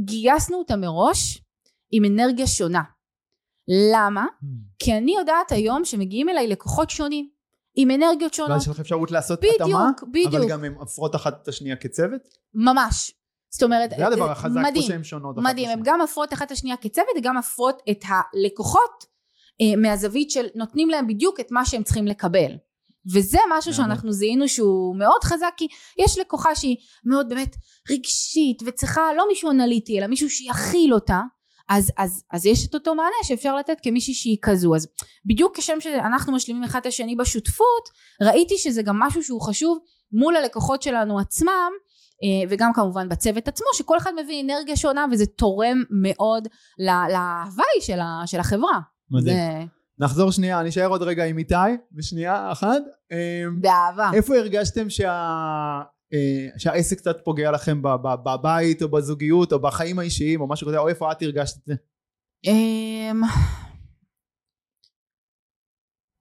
גייסנו אותה מראש עם אנרגיה שונה למה? Hmm. כי אני יודעת היום שמגיעים אליי לקוחות שונים עם אנרגיות שונות. ואז יש לך אפשרות לעשות בדיוק, התאמה, בדיוק. אבל גם הן עפרות אחת את השנייה כצוות? ממש. זאת אומרת, זה הדבר החזק מדהים, פה שהן שונות. מדהים, הן גם עפרות אחת השנייה כצוות וגם עפרות את הלקוחות אה, מהזווית של נותנים להם בדיוק את מה שהם צריכים לקבל. וזה משהו שאנחנו זיהינו שהוא מאוד חזק כי יש לקוחה שהיא מאוד באמת רגשית וצריכה לא מישהו אנליטי אלא מישהו שיכיל אותה אז, אז, אז יש את אותו מענה שאפשר לתת כמישהי שהיא כזו אז בדיוק כשם שאנחנו משלימים אחד את השני בשותפות ראיתי שזה גם משהו שהוא חשוב מול הלקוחות שלנו עצמם וגם כמובן בצוות עצמו שכל אחד מביא אנרגיה שונה וזה תורם מאוד להוואי של, של החברה. מדהים. זה... נחזור שנייה, אני אשאר עוד רגע עם איתי בשנייה אחת. אה, באהבה. איפה הרגשתם שה... אה, שהעסק קצת פוגע לכם בבית או בזוגיות או בחיים האישיים או משהו כזה, או איפה את הרגשת את זה? אמ,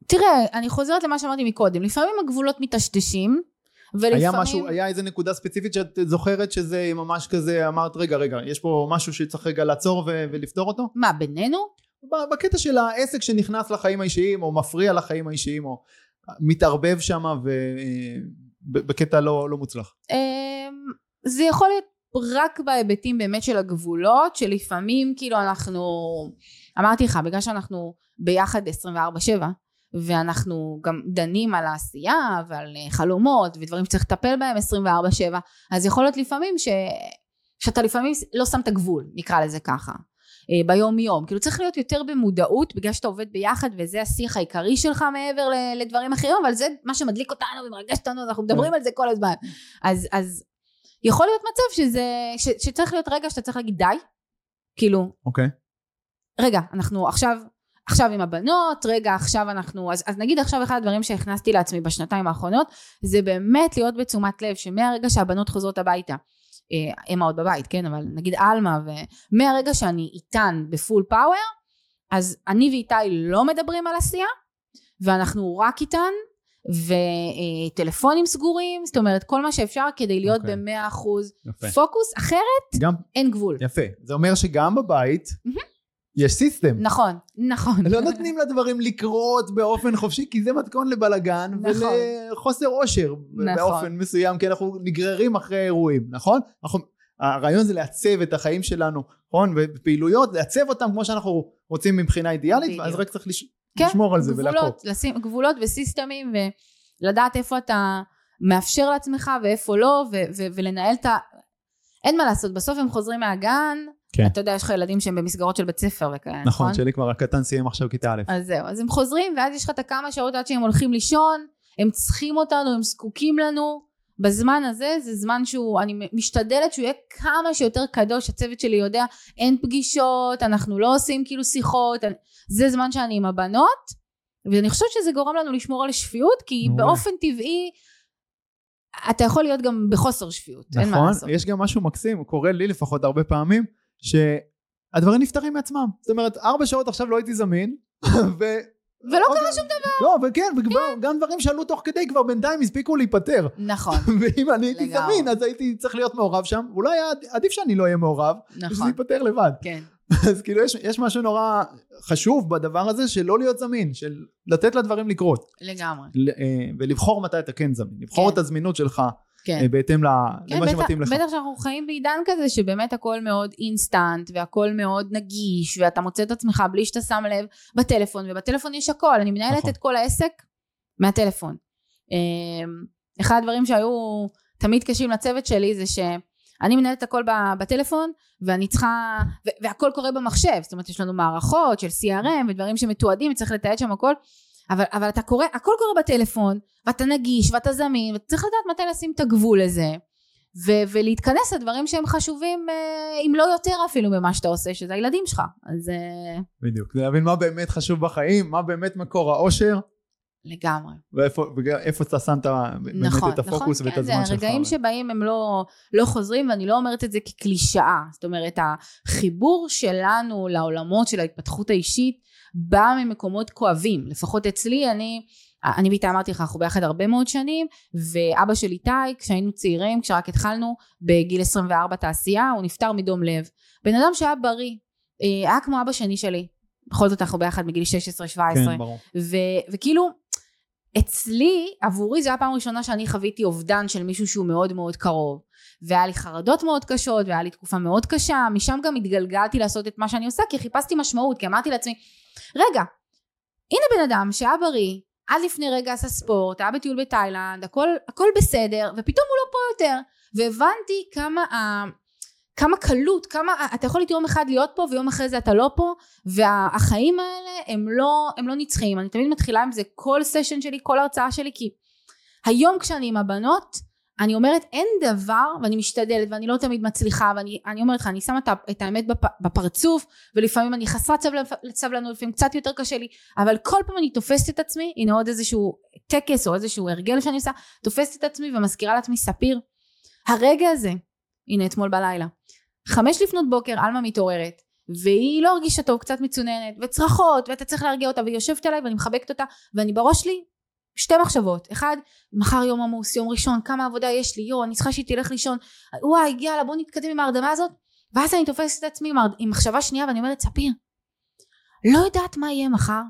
תראה, אני חוזרת למה שאמרתי מקודם, לפעמים הגבולות מטשטשים, ולפעמים... היה משהו, היה איזה נקודה ספציפית שאת זוכרת שזה ממש כזה, אמרת רגע רגע, יש פה משהו שצריך רגע לעצור ו- ולפתור אותו? מה, בינינו? בקטע של העסק שנכנס לחיים האישיים או מפריע לחיים האישיים או מתערבב שם ו... בקטע לא, לא מוצלח? אמ, זה יכול להיות רק בהיבטים באמת של הגבולות שלפעמים כאילו אנחנו אמרתי לך בגלל שאנחנו ביחד 24/7 ואנחנו גם דנים על העשייה ועל חלומות ודברים שצריך לטפל בהם 24/7 אז יכול להיות לפעמים ש... שאתה לפעמים לא שם את הגבול נקרא לזה ככה אה, ביום יום כאילו צריך להיות יותר במודעות בגלל שאתה עובד ביחד וזה השיח העיקרי שלך מעבר לדברים אחרים אבל זה מה שמדליק אותנו ומרגש אותנו אנחנו מדברים על זה כל הזמן. אז, אז יכול להיות מצב שזה ש, שצריך להיות רגע שאתה צריך להגיד די כאילו אוקיי. okay. רגע, אנחנו עכשיו, עכשיו עם הבנות, רגע, עכשיו אנחנו, אז, אז נגיד עכשיו אחד הדברים שהכנסתי לעצמי בשנתיים האחרונות, זה באמת להיות בתשומת לב, שמהרגע שהבנות חוזרות הביתה, אה, אמא עוד בבית, כן, אבל נגיד עלמה, ומהרגע שאני איתן בפול פאוור, אז אני ואיתי לא מדברים על עשייה, ואנחנו רק איתן, וטלפונים סגורים, זאת אומרת כל מה שאפשר כדי להיות okay. אוקיי. במאה אחוז פוקוס, אחרת גם, אין גבול. יפה, זה אומר שגם בבית mm-hmm. יש סיסטם. נכון, נכון. לא נותנים לדברים לקרות באופן חופשי, כי זה מתכון לבלגן נכון. ולחוסר אושר נכון. באופן מסוים, כי אנחנו נגררים אחרי אירועים, נכון? אנחנו, הרעיון זה לעצב את החיים שלנו, נכון? ופעילויות, לעצב אותם כמו שאנחנו רוצים מבחינה אידיאלית, אז רק צריך לש... כן, לשמור על זה גבולות, ולעקוב. לשים גבולות וסיסטמים ולדעת איפה אתה מאפשר לעצמך ואיפה לא ו- ו- ולנהל את ה... אין מה לעשות, בסוף הם חוזרים מהגן, כן. אתה יודע, יש לך ילדים שהם במסגרות של בית ספר וכאלה, נכון? נכון, שלי כבר הקטן סיים עכשיו כיתה א'. אז זהו, אז הם חוזרים ואז יש לך את הכמה שעות עד שהם הולכים לישון, הם צריכים אותנו, הם זקוקים לנו. בזמן הזה זה זמן שהוא, אני משתדלת שהוא יהיה כמה שיותר קדוש, הצוות שלי יודע, אין פגישות, אנחנו לא עושים כאילו שיחות, אני, זה זמן שאני עם הבנות, ואני חושבת שזה גורם לנו לשמור על שפיות, כי מעולה. באופן טבעי אתה יכול להיות גם בחוסר שפיות, נכון, אין מה נכון, לעשות. יש גם משהו מקסים, קורה לי לפחות הרבה פעמים, שהדברים נפתרים מעצמם. זאת אומרת, ארבע שעות עכשיו לא הייתי זמין, *laughs* ו... ולא קרה שום דבר. לא, וכן, וכבר, כן. גם דברים שעלו תוך כדי כבר בינתיים הספיקו להיפטר. נכון. *laughs* ואם אני הייתי זמין, אז הייתי צריך להיות מעורב שם. אולי עדיף שאני לא אהיה מעורב, נכון. ושזה ייפתר לבד. כן. *laughs* אז כאילו יש, יש משהו נורא חשוב בדבר הזה של לא להיות זמין, של לתת לדברים לקרות. לגמרי. אה, ולבחור מתי אתה כן זמין, לבחור כן. את הזמינות שלך כן. אה, בהתאם כן, למה שמתאים לך. בטח שאנחנו חיים בעידן כזה שבאמת הכל מאוד אינסטנט והכל מאוד נגיש ואתה מוצא את עצמך בלי שאתה שם לב בטלפון ובטלפון יש הכל, אני מנהלת נכון. את כל העסק מהטלפון. אה, אחד הדברים שהיו תמיד קשים לצוות שלי זה שאני מנהלת הכל בטלפון ואני צריכה, והכל קורה במחשב, זאת אומרת יש לנו מערכות של CRM ודברים שמתועדים וצריך לתעד שם הכל אבל, אבל אתה קורא, הכל קורה בטלפון, ואתה נגיש, ואתה זמין, וצריך לדעת מתי לשים את הגבול הזה, ו- ולהתכנס לדברים שהם חשובים, אה, אם לא יותר אפילו ממה שאתה עושה, שזה הילדים שלך. אז... אה... בדיוק, להבין מה באמת חשוב בחיים, מה באמת מקור האושר. לגמרי. ואיפה אתה שמת באמת נכון, את הפוקוס נכון, ואת כן, הזמן שלך. נכון, זה הרגעים שבהם הם לא, לא חוזרים, ואני לא אומרת את זה כקלישאה. זאת אומרת, החיבור שלנו לעולמות של ההתפתחות האישית, בא ממקומות כואבים, לפחות אצלי, אני, אני ואיתה אמרתי לך, אנחנו ביחד הרבה מאוד שנים, ואבא של איתי, כשהיינו צעירים, כשרק התחלנו, בגיל 24 תעשייה, הוא נפטר מדום לב. בן אדם שהיה בריא, אה, היה כמו אבא שני שלי, בכל זאת אנחנו ביחד מגיל 16-17. כן, ברור. ו- וכאילו, אצלי, עבורי זו הייתה פעם ראשונה שאני חוויתי אובדן של מישהו שהוא מאוד מאוד קרוב. והיה לי חרדות מאוד קשות, והיה לי תקופה מאוד קשה, משם גם התגלגלתי לעשות את מה שאני עושה, כי חיפשתי משמעות, כי אמרתי לעצמי, רגע, הנה בן אדם שהיה בריא, עד לפני רגע עשה ספורט, היה בטיול בתאילנד, הכל, הכל בסדר, ופתאום הוא לא פה יותר. והבנתי כמה, כמה קלות, כמה, אתה יכול יום אחד להיות פה ויום אחרי זה אתה לא פה, והחיים האלה הם לא, הם לא נצחיים. אני תמיד מתחילה עם זה כל סשן שלי, כל הרצאה שלי, כי היום כשאני עם הבנות, אני אומרת אין דבר ואני משתדלת ואני לא תמיד מצליחה ואני אומרת לך אני שמה את האמת בפרצוף ולפעמים אני חסרת סבלנות לפעמים קצת יותר קשה לי אבל כל פעם אני תופסת את עצמי הנה עוד איזשהו טקס או איזשהו הרגל שאני עושה תופסת את עצמי ומזכירה לעצמי ספיר הרגע הזה הנה אתמול בלילה חמש לפנות בוקר עלמה מתעוררת והיא לא הרגישה טוב קצת מצוננת וצרחות ואתה צריך להרגיע אותה והיא יושבת עליי ואני מחבקת אותה ואני בראש לי שתי מחשבות. אחד מחר יום עמוס יום ראשון כמה עבודה יש לי יו אני צריכה שהיא תלך לישון. וואי יאללה בוא נתקדם עם ההרדמה הזאת. ואז אני תופסת את עצמי עם מחשבה שנייה ואני אומרת ספיר לא יודעת מה יהיה מחר.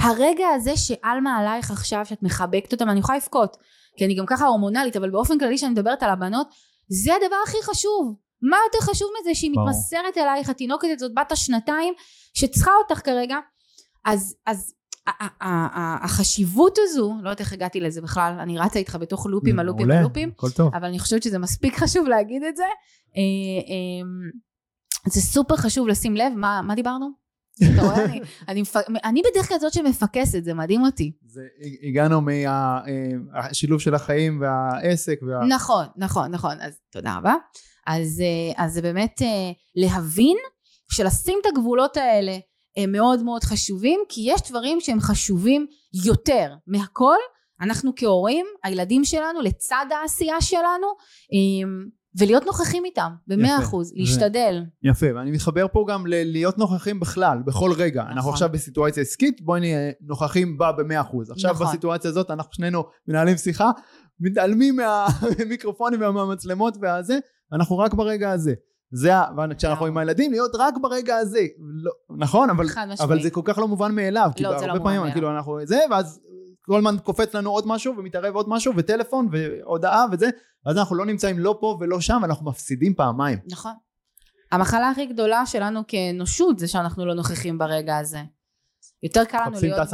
הרגע הזה שעלמה עלייך עכשיו שאת מחבקת אותה ואני יכולה לבכות כי אני גם ככה הורמונלית אבל באופן כללי שאני מדברת על הבנות זה הדבר הכי חשוב. מה יותר חשוב מזה שהיא מתמסרת אלייך התינוקת הזאת בת השנתיים שצריכה אותך כרגע? אז אז החשיבות הזו, לא יודעת איך הגעתי לזה בכלל, אני רצה איתך בתוך לופים על לופים על לופים, אבל אני חושבת שזה מספיק *laughs* חשוב להגיד את זה. אה, אמ, זה סופר חשוב לשים לב, מה, מה דיברנו? אתה רואה, *laughs* אני, אני, אני בדרך כלל זאת שמפקסת, זה מדהים אותי. זה, הגענו מהשילוב אה, של החיים והעסק. וה... נכון, נכון, נכון, אז תודה רבה. אז, אה, אז זה באמת להבין שלשים את הגבולות האלה מאוד מאוד חשובים, כי יש דברים שהם חשובים יותר מהכל. אנחנו כהורים, הילדים שלנו, לצד העשייה שלנו, ולהיות נוכחים איתם, במאה אחוז, להשתדל. יפה, ואני מתחבר פה גם להיות נוכחים בכלל, בכל רגע. נכון. אנחנו עכשיו בסיטואציה עסקית, בואי נהיה נוכחים בה במאה אחוז. עכשיו נכון. בסיטואציה הזאת אנחנו שנינו מנהלים שיחה, מתעלמים *laughs* מהמיקרופונים ומהמצלמות והזה, אנחנו רק ברגע הזה. זה, וכשאנחנו עם הילדים, להיות רק ברגע הזה. לא, נכון, אבל, אבל זה כל כך לא מובן מאליו. לא, זה לא מובן מאליו. כאילו אנחנו זה, ואז כל הזמן קופץ לנו עוד משהו ומתערב עוד משהו וטלפון והודעה וזה ואז אנחנו לא נמצאים לא פה ולא שם אנחנו מפסידים פעמיים נכון המחלה הכי גדולה שלנו כאנושות זה שאנחנו לא נוכחים ברגע הזה יותר קל לנו להיות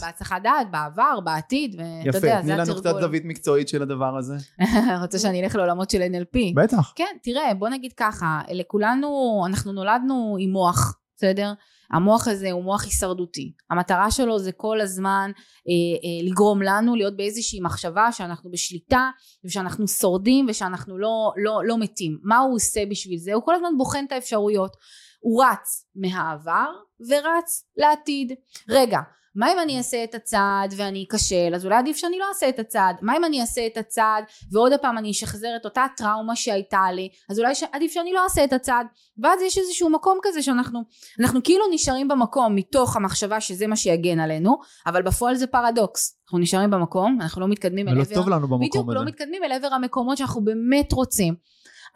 בהצלחת דעת, בעבר, בעתיד, ואתה יודע, זה התרגול. יפה, תני לנו קצת זווית מקצועית של הדבר הזה. *laughs* רוצה שאני אלך לעולמות של NLP? בטח. כן, תראה, בוא נגיד ככה, לכולנו, אנחנו נולדנו עם מוח, בסדר? המוח הזה הוא מוח הישרדותי המטרה שלו זה כל הזמן אה, אה, לגרום לנו להיות באיזושהי מחשבה שאנחנו בשליטה ושאנחנו שורדים ושאנחנו לא, לא, לא מתים מה הוא עושה בשביל זה? הוא כל הזמן בוחן את האפשרויות הוא רץ מהעבר ורץ לעתיד. רגע מה אם אני אעשה את הצעד ואני אכשל? אז אולי עדיף שאני לא אעשה את הצעד. מה אם אני אעשה את הצעד ועוד פעם אני אשחזר את אותה טראומה שהייתה לי? אז אולי עדיף שאני לא אעשה את הצעד. ואז יש איזשהו מקום כזה שאנחנו אנחנו כאילו נשארים במקום מתוך המחשבה שזה מה שיגן עלינו אבל בפועל זה פרדוקס. אנחנו נשארים במקום אנחנו לא מתקדמים אל עבר טוב לנו במקום בדיוק הזה. לא מתקדמים אל עבר המקומות שאנחנו באמת רוצים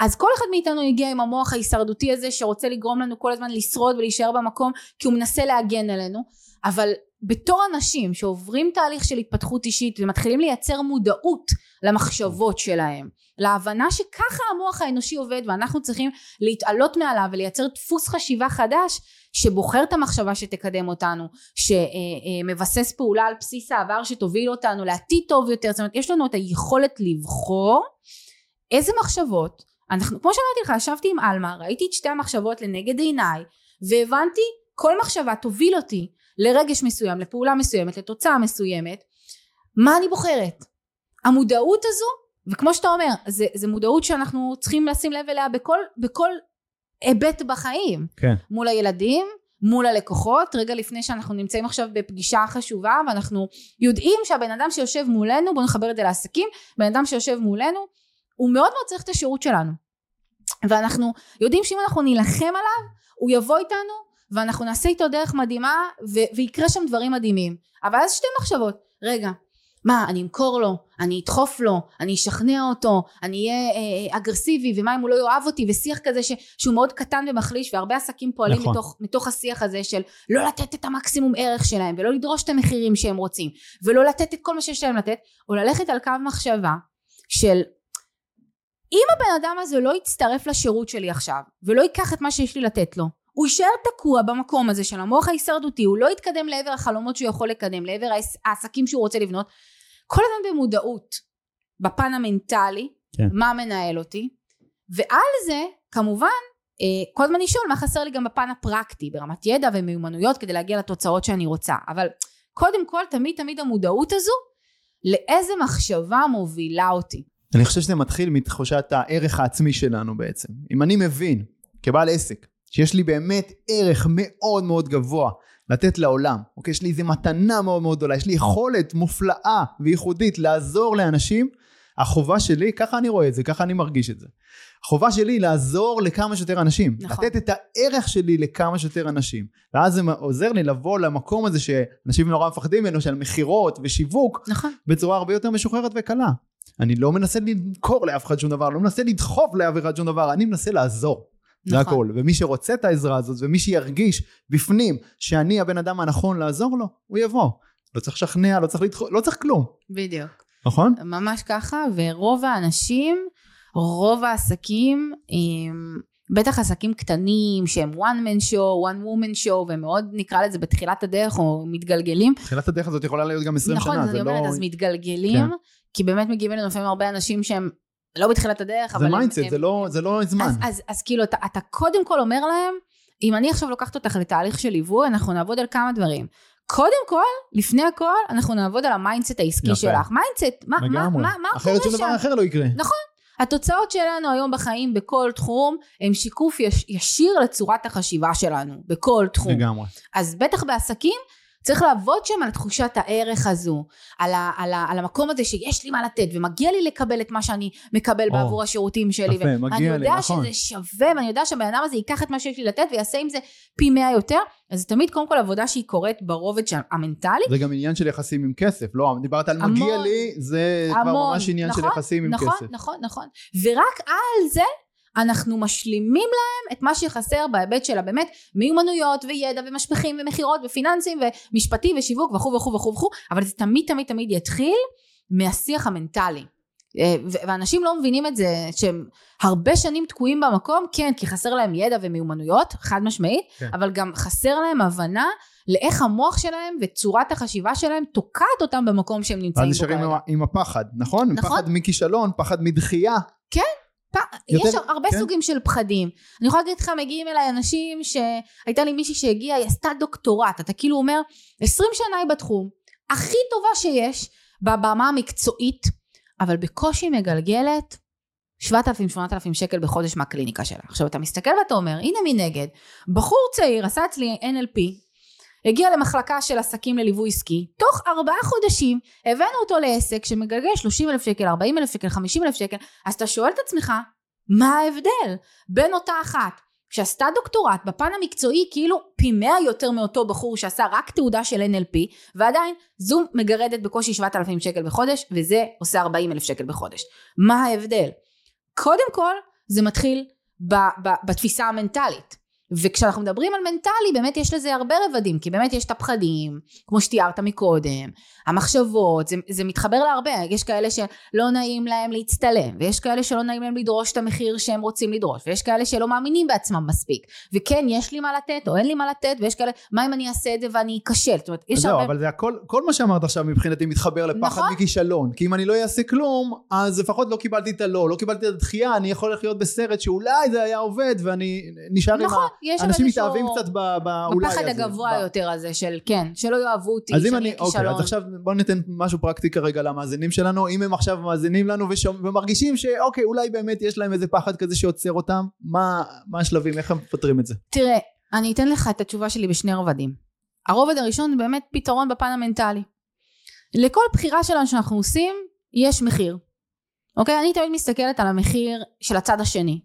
אז כל אחד מאיתנו הגיע עם המוח ההישרדותי הזה שרוצה לגרום לנו כל הזמן לשרוד ולהישאר במקום כי הוא מנסה להגן עלינו. אבל בתור אנשים שעוברים תהליך של התפתחות אישית ומתחילים לייצר מודעות למחשבות שלהם להבנה שככה המוח האנושי עובד ואנחנו צריכים להתעלות מעליו ולייצר דפוס חשיבה חדש שבוחר את המחשבה שתקדם אותנו שמבסס פעולה על בסיס העבר שתוביל אותנו לעתיד טוב יותר. זאת אומרת יש לנו את היכולת לבחור איזה מחשבות אנחנו כמו שאמרתי לך ישבתי עם עלמה ראיתי את שתי המחשבות לנגד עיניי והבנתי כל מחשבה תוביל אותי לרגש מסוים, לפעולה מסוימת, לתוצאה מסוימת, מה אני בוחרת? המודעות הזו, וכמו שאתה אומר, זה, זה מודעות שאנחנו צריכים לשים לב אליה בכל, בכל היבט בחיים. כן. מול הילדים, מול הלקוחות, רגע לפני שאנחנו נמצאים עכשיו בפגישה חשובה ואנחנו יודעים שהבן אדם שיושב מולנו, בואו נחבר את זה לעסקים, בן אדם שיושב מולנו, הוא מאוד מאוד צריך את השירות שלנו. ואנחנו יודעים שאם אנחנו נילחם עליו, הוא יבוא איתנו ואנחנו נעשה איתו דרך מדהימה ו- ויקרה שם דברים מדהימים. אבל אז שתי מחשבות. רגע מה אני אמכור לו? אני אדחוף לו? אני אשכנע אותו? אני אהיה אה, אגרסיבי? ומה אם הוא לא יאהב אותי? ושיח כזה ש- שהוא מאוד קטן ומחליש והרבה עסקים פועלים נכון. מתוך, מתוך השיח הזה של לא לתת את המקסימום ערך שלהם ולא לדרוש את המחירים שהם רוצים ולא לתת את כל מה שיש להם לתת או ללכת על קו מחשבה של אם הבן אדם הזה לא יצטרף לשירות שלי עכשיו ולא ייקח את מה שיש לי לתת לו הוא יישאר תקוע במקום הזה של המוח ההישרדותי, הוא לא יתקדם לעבר החלומות שהוא יכול לקדם, לעבר העסקים שהוא רוצה לבנות. כל הזמן במודעות, בפן המנטלי, כן. מה מנהל אותי, ועל זה כמובן אה, כל הזמן לשאול מה חסר לי גם בפן הפרקטי, ברמת ידע ומיומנויות כדי להגיע לתוצאות שאני רוצה, אבל קודם כל תמיד תמיד המודעות הזו לאיזה מחשבה מובילה אותי. אני חושב שזה מתחיל מתחושת הערך העצמי שלנו בעצם. אם אני מבין כבעל עסק שיש לי באמת ערך מאוד מאוד גבוה לתת לעולם, אוקיי? יש לי איזה מתנה מאוד מאוד גדולה, יש לי יכולת מופלאה וייחודית לעזור לאנשים, החובה שלי, ככה אני רואה את זה, ככה אני מרגיש את זה. החובה שלי היא לעזור לכמה שיותר אנשים. נכון. לתת את הערך שלי לכמה שיותר אנשים. ואז זה עוזר לי לבוא למקום הזה שאנשים נורא מפחדים ממנו, של מכירות ושיווק, נכון. בצורה הרבה יותר משוחררת וקלה. אני לא מנסה למכור לאף אחד שום דבר, לא מנסה לדחוף לאף אחד שום דבר, אני מנסה לעזור. זה נכון. הכל. ומי שרוצה את העזרה הזאת, ומי שירגיש בפנים שאני הבן אדם הנכון לעזור לו, הוא יבוא. לא צריך לשכנע, לא צריך לדחות, לא צריך כלום. בדיוק. נכון? ממש ככה, ורוב האנשים, רוב העסקים. בטח עסקים קטנים שהם one man show, one woman show, ומאוד נקרא לזה בתחילת הדרך או מתגלגלים. תחילת הדרך הזאת יכולה להיות גם 20 נכון, שנה, זה לא... נכון, אני אומרת, אז מתגלגלים, כן. כי באמת מגיעים אלינו לפעמים הרבה אנשים שהם לא בתחילת הדרך, אבל... זה mindset, זה, לא, זה לא זמן. אז, אז, אז כאילו, אתה, אתה קודם כל אומר להם, אם אני עכשיו לוקחת אותך לתהליך של ליווי, אנחנו נעבוד על כמה דברים. קודם כל, לפני הכל, אנחנו נעבוד על ה mindset העסקי יפה. שלך. mindset, מה, מה, מה, מה קורה שם? אחרת שום דבר אחר לא יקרה. נכון. התוצאות שלנו היום בחיים בכל תחום הם שיקוף יש, ישיר לצורת החשיבה שלנו בכל תחום. לגמרי. אז בטח בעסקים צריך לעבוד שם על תחושת הערך הזו, על, ה, על, ה, על המקום הזה שיש לי מה לתת ומגיע לי לקבל את מה שאני מקבל או, בעבור השירותים שלי. יפה, מגיע ואני לי, יודע נכון. שזה שווה ואני יודע שהבן אדם הזה ייקח את מה שיש לי לתת ויעשה עם זה פי מאה יותר, אז זה תמיד קודם כל עבודה שהיא קורית ברובד של- המנטלי. זה גם עניין של יחסים עם כסף, לא, דיברת על המון. מגיע לי, זה כבר המון, ממש עניין של נכון, יחסים עם נכון, כסף. נכון, נכון. ורק על זה אנחנו משלימים להם את מה שחסר בהיבט של הבאמת מיומנויות וידע ומשפחים ומכירות ופיננסים ומשפטי ושיווק וכו' וכו' וכו' וכו', אבל זה תמיד תמיד תמיד יתחיל מהשיח המנטלי. אה, ואנשים לא מבינים את זה שהם הרבה שנים תקועים במקום כן כי חסר להם ידע ומיומנויות חד משמעית כן. אבל גם חסר להם הבנה לאיך המוח שלהם וצורת החשיבה שלהם תוקעת אותם במקום שהם נמצאים בו נשארים כרגע. עם- עם הפחד, נכון? נכון. פחד מכישלון, פחד מדחייה. פ- יותר- יש הרבה כן. סוגים של פחדים. אני יכולה להגיד לך, מגיעים אליי אנשים שהייתה לי מישהי שהגיעה, היא עשתה דוקטורט, אתה כאילו אומר, 20 שנה היא בתחום, הכי טובה שיש, בבמה המקצועית, אבל בקושי מגלגלת 7,000-8,000 שקל בחודש מהקליניקה שלה. עכשיו אתה מסתכל ואתה אומר, הנה מנגד, בחור צעיר עשה אצלי NLP, הגיע למחלקה של עסקים לליווי עסקי, תוך ארבעה חודשים הבאנו אותו לעסק שמגלגל 30 אלף שקל, 40 אלף שקל, 50 אלף שקל, אז אתה שואל את עצמך, מה ההבדל בין אותה אחת שעשתה דוקטורט בפן המקצועי כאילו פי מאה יותר מאותו בחור שעשה רק תעודה של NLP ועדיין זו מגרדת בקושי 7,000 שקל בחודש וזה עושה 40 אלף שקל בחודש. מה ההבדל? קודם כל זה מתחיל ב, ב, בתפיסה המנטלית. וכשאנחנו מדברים על מנטלי באמת יש לזה הרבה רבדים כי באמת יש את הפחדים כמו שתיארת מקודם המחשבות זה, זה מתחבר להרבה יש כאלה שלא נעים להם להצטלם ויש כאלה שלא נעים להם לדרוש את המחיר שהם רוצים לדרוש ויש כאלה שלא מאמינים בעצמם מספיק וכן יש לי מה לתת או אין לי מה לתת ויש כאלה מה אם אני אעשה את זה ואני אכשל זאת אומרת יש זהו, הרבה אבל זה הכל, כל מה שאמרת עכשיו מבחינתי מתחבר לפחד נכון. מכישלון. כי אם אני לא אעשה כלום, אז לפחות לא קיבלתי את הלא, לא קיבלתי את הדחייה, אני יכול לחיות בסרט שאולי זה היה עובד, ואני נשאר עם ה... נכון יש אנשים מתאהבים קצת באולי הזה. הפחד הגבוה יותר הזה של כן שלא יאהבו אותי אז אם שאני אני, אהיה אוקיי, כישלון. אז עכשיו בוא ניתן משהו פרקטי כרגע למאזינים שלנו, אם הם עכשיו מאזינים לנו ומרגישים שאוקיי, אולי באמת יש להם איזה פחד כזה שעוצר אותם, מה, מה השלבים, איך הם פותרים את זה? תראה, אני אתן לך את התשובה שלי בשני רבדים. הרובד הראשון הוא באמת פתרון בפן המנטלי. לכל בחירה שלנו שאנחנו עושים, יש מחיר. אוקיי? אני תמיד מסתכלת על המחיר של הצד השני.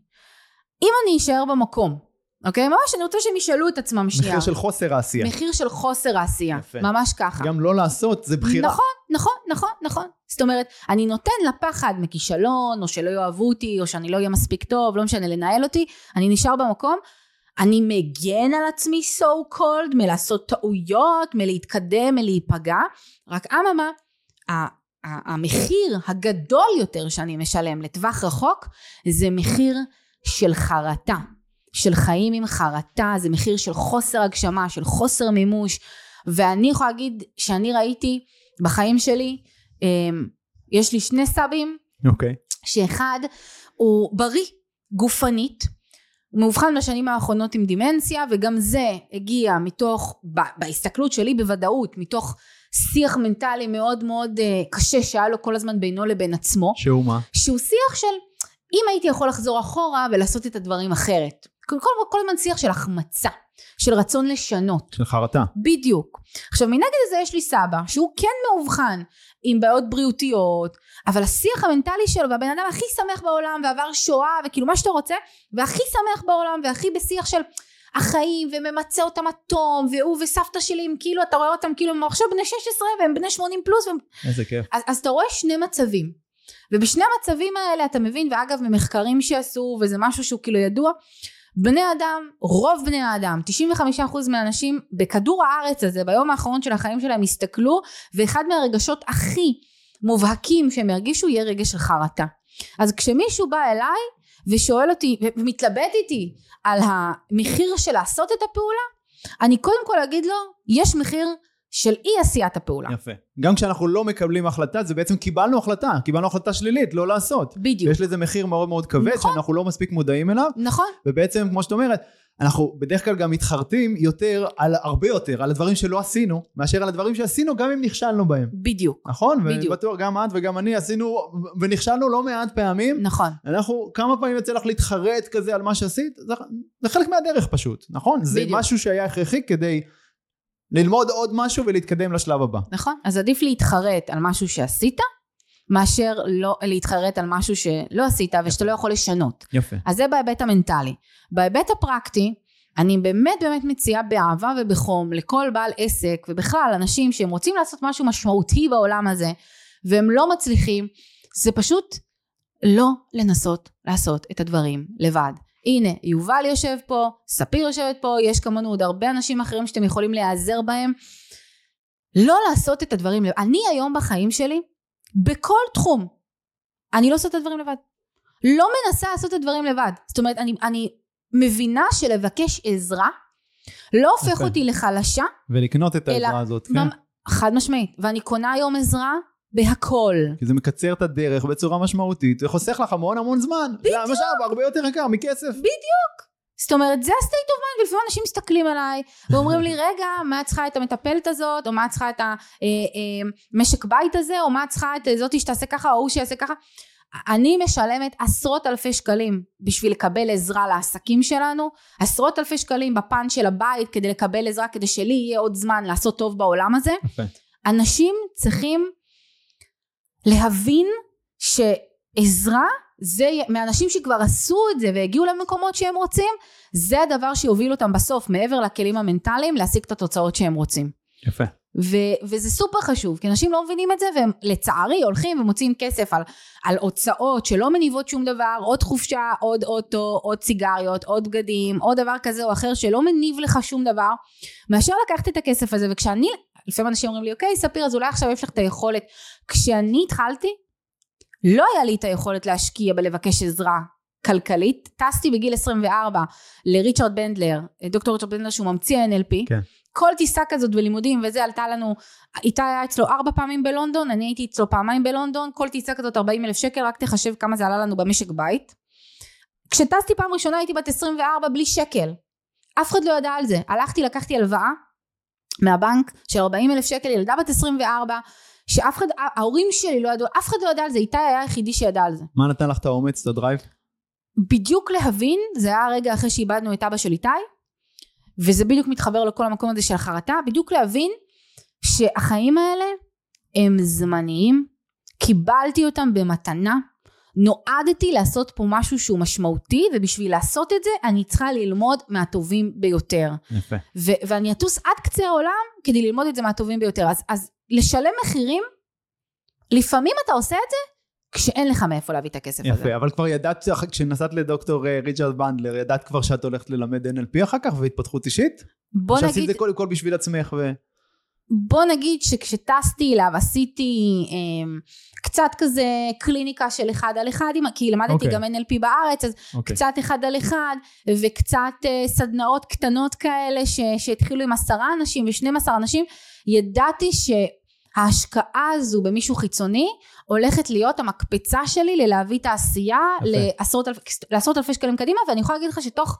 אם אני אשאר במקום, אוקיי? ממש אני רוצה שהם ישאלו את עצמם שנייה. מחיר של חוסר העשייה. מחיר של חוסר העשייה. יפה. ממש ככה. גם לא לעשות, זה בחירה. נכון, נכון, נכון, נכון. זאת אומרת, אני נותן לפחד מכישלון, או שלא יאהבו אותי, או שאני לא אהיה מספיק טוב, לא משנה, לנהל אותי, אני נשאר במקום, אני מגן על עצמי so called, מלעשות טעויות, מלהתקדם, מלהיפגע, רק אממה, המחיר הגדול יותר שאני משלם לטווח רחוק, זה מחיר של חרטה. של חיים עם חרטה, זה מחיר של חוסר הגשמה, של חוסר מימוש, ואני יכולה להגיד שאני ראיתי בחיים שלי, אמ, יש לי שני סבים, אוקיי. שאחד הוא בריא גופנית, הוא מאובחן בשנים האחרונות עם דימנציה, וגם זה הגיע מתוך, בהסתכלות שלי בוודאות, מתוך שיח מנטלי מאוד מאוד אה, קשה שהיה לו כל הזמן בינו לבין עצמו, שהוא מה? שהוא שיח של אם הייתי יכול לחזור אחורה ולעשות את הדברים אחרת. כל, כל, כל הזמן שיח של החמצה, של רצון לשנות. של חרטה. בדיוק. עכשיו מנגד זה יש לי סבא שהוא כן מאובחן עם בעיות בריאותיות אבל השיח המנטלי שלו והבן אדם הכי שמח בעולם ועבר שואה וכאילו מה שאתה רוצה והכי שמח בעולם והכי בשיח של החיים וממצה אותם עד תום והוא וסבתא שלי הם כאילו אתה רואה אותם כאילו הם עכשיו בני 16 והם בני 80 פלוס והם... איזה כיף. אז, אז אתה רואה שני מצבים ובשני המצבים האלה אתה מבין ואגב ממחקרים שעשו וזה משהו שהוא כאילו ידוע בני אדם, רוב בני האדם, 95% מהאנשים בכדור הארץ הזה ביום האחרון של החיים שלהם הסתכלו ואחד מהרגשות הכי מובהקים שהם ירגישו יהיה רגש של חרטה. אז כשמישהו בא אליי ושואל אותי ומתלבט איתי על המחיר של לעשות את הפעולה, אני קודם כל אגיד לו יש מחיר של אי עשיית הפעולה. יפה. גם כשאנחנו לא מקבלים החלטה, זה בעצם קיבלנו החלטה, קיבלנו החלטה שלילית, לא לעשות. בדיוק. ויש לזה מחיר מאוד מאוד כבד, נכון. שאנחנו לא מספיק מודעים אליו, נכון, ובעצם, כמו שאת אומרת, אנחנו בדרך כלל גם מתחרטים יותר, על הרבה יותר, על הדברים שלא עשינו, מאשר על הדברים שעשינו, גם אם נכשלנו בהם. בדיוק, נכון? ואני בדיוק. בטוח גם את וגם אני עשינו, ונכשלנו לא מעט פעמים. נכון. אנחנו, כמה פעמים יוצא לך להתחרט כזה על מה שעשית? זה, זה חלק מהדרך פשוט, נכון? זה בדיוק. משהו שהיה הכרחי כדי ללמוד עוד משהו ולהתקדם לשלב הבא. נכון. אז עדיף להתחרט על משהו שעשית, מאשר לא להתחרט על משהו שלא עשית ושאתה לא יכול לשנות. יפה. אז זה בהיבט המנטלי. בהיבט הפרקטי, אני באמת באמת מציעה באהבה ובחום לכל בעל עסק ובכלל אנשים שהם רוצים לעשות משהו משמעותי בעולם הזה והם לא מצליחים, זה פשוט לא לנסות לעשות את הדברים לבד. הנה, יובל יושב פה, ספיר יושבת פה, יש כמונו עוד הרבה אנשים אחרים שאתם יכולים להיעזר בהם. לא לעשות את הדברים לבד. אני היום בחיים שלי, בכל תחום, אני לא עושה את הדברים לבד. לא מנסה לעשות את הדברים לבד. זאת אומרת, אני, אני מבינה שלבקש עזרה לא הופך יפה. אותי לחלשה, ולקנות את אלא- העזרה הזאת, כן. חד משמעית. ואני קונה היום עזרה בהכל. כי זה מקצר את הדרך בצורה משמעותית, זה חוסך לך המון המון זמן. בדיוק. זה המשאב הרבה יותר יקר מכסף. זאת אומרת, זה ה-state of mind, ולפעמים אנשים מסתכלים עליי ואומרים לי, *laughs* רגע, מה את צריכה את המטפלת הזאת, או מה את צריכה את המשק בית הזה, או מה את צריכה את זאתי שתעשה ככה, או ההוא שיעשה ככה. אני משלמת עשרות אלפי שקלים בשביל לקבל עזרה לעסקים שלנו, עשרות אלפי שקלים בפן של הבית כדי לקבל עזרה, כדי שלי יהיה עוד זמן לעשות טוב בעולם הזה. אנשים צריכים להבין שעזרה זה מאנשים שכבר עשו את זה והגיעו למקומות שהם רוצים זה הדבר שיוביל אותם בסוף מעבר לכלים המנטליים להשיג את התוצאות שהם רוצים יפה. ו- וזה סופר חשוב כי אנשים לא מבינים את זה והם לצערי הולכים ומוצאים כסף על, על הוצאות שלא מניבות שום דבר עוד חופשה עוד אוטו עוד סיגריות עוד בגדים עוד דבר כזה או אחר שלא מניב לך שום דבר מאשר לקחת את הכסף הזה וכשאני לפעמים אנשים אומרים לי אוקיי ספיר אז אולי עכשיו יש לך את היכולת. כשאני התחלתי לא היה לי את היכולת להשקיע בלבקש עזרה כלכלית. טסתי בגיל 24 לריצ'רד בנדלר דוקטור ריצ'רד בנדלר שהוא ממציא NLP כן. כל טיסה כזאת ולימודים וזה עלתה לנו איתי היה אצלו ארבע פעמים בלונדון אני הייתי אצלו פעמיים בלונדון כל טיסה כזאת 40 אלף שקל רק תחשב כמה זה עלה לנו במשק בית. כשטסתי פעם ראשונה הייתי בת 24 בלי שקל. אף אחד לא ידע על זה. הלכתי לקחתי הלוואה מהבנק של 40 אלף שקל ילדה בת 24 שאף אחד ההורים שלי לא ידעו אף אחד לא ידע על זה איתי היה היחידי שידע על זה מה נתן לך את האומץ, את הדרייב? בדיוק להבין זה היה הרגע אחרי שאיבדנו את אבא של איתי וזה בדיוק מתחבר לכל המקום הזה של החרטה בדיוק להבין שהחיים האלה הם זמניים קיבלתי אותם במתנה נועדתי לעשות פה משהו שהוא משמעותי ובשביל לעשות את זה אני צריכה ללמוד מהטובים ביותר יפה. ו- ואני אטוס עד קצה העולם כדי ללמוד את זה מהטובים ביותר אז, אז לשלם מחירים לפעמים אתה עושה את זה כשאין לך מאיפה להביא את הכסף הזה יפה, אבל כבר ידעת, כשנסעת לדוקטור אה, ריצ'רד בנדלר, ידעת כבר שאת הולכת ללמד NLP אחר כך והתפתחות אישית? בוא או שעשית נגיד את זה קודם כל בשביל עצמך ו... בוא נגיד שכשטסתי אליו עשיתי אמ, קצת כזה קליניקה של אחד על אחד, כי למדתי אוקיי. גם NLP בארץ, אז אוקיי. קצת אחד על אחד, וקצת אה, סדנאות קטנות כאלה ש, שהתחילו עם עשרה אנשים ושנים עשר אנשים, ידעתי שההשקעה הזו במישהו חיצוני הולכת להיות המקפצה שלי ללהביא תעשייה יפה. לעשרות אלפי, לעשרות אלפי שקלים קדימה, ואני יכולה להגיד לך שתוך,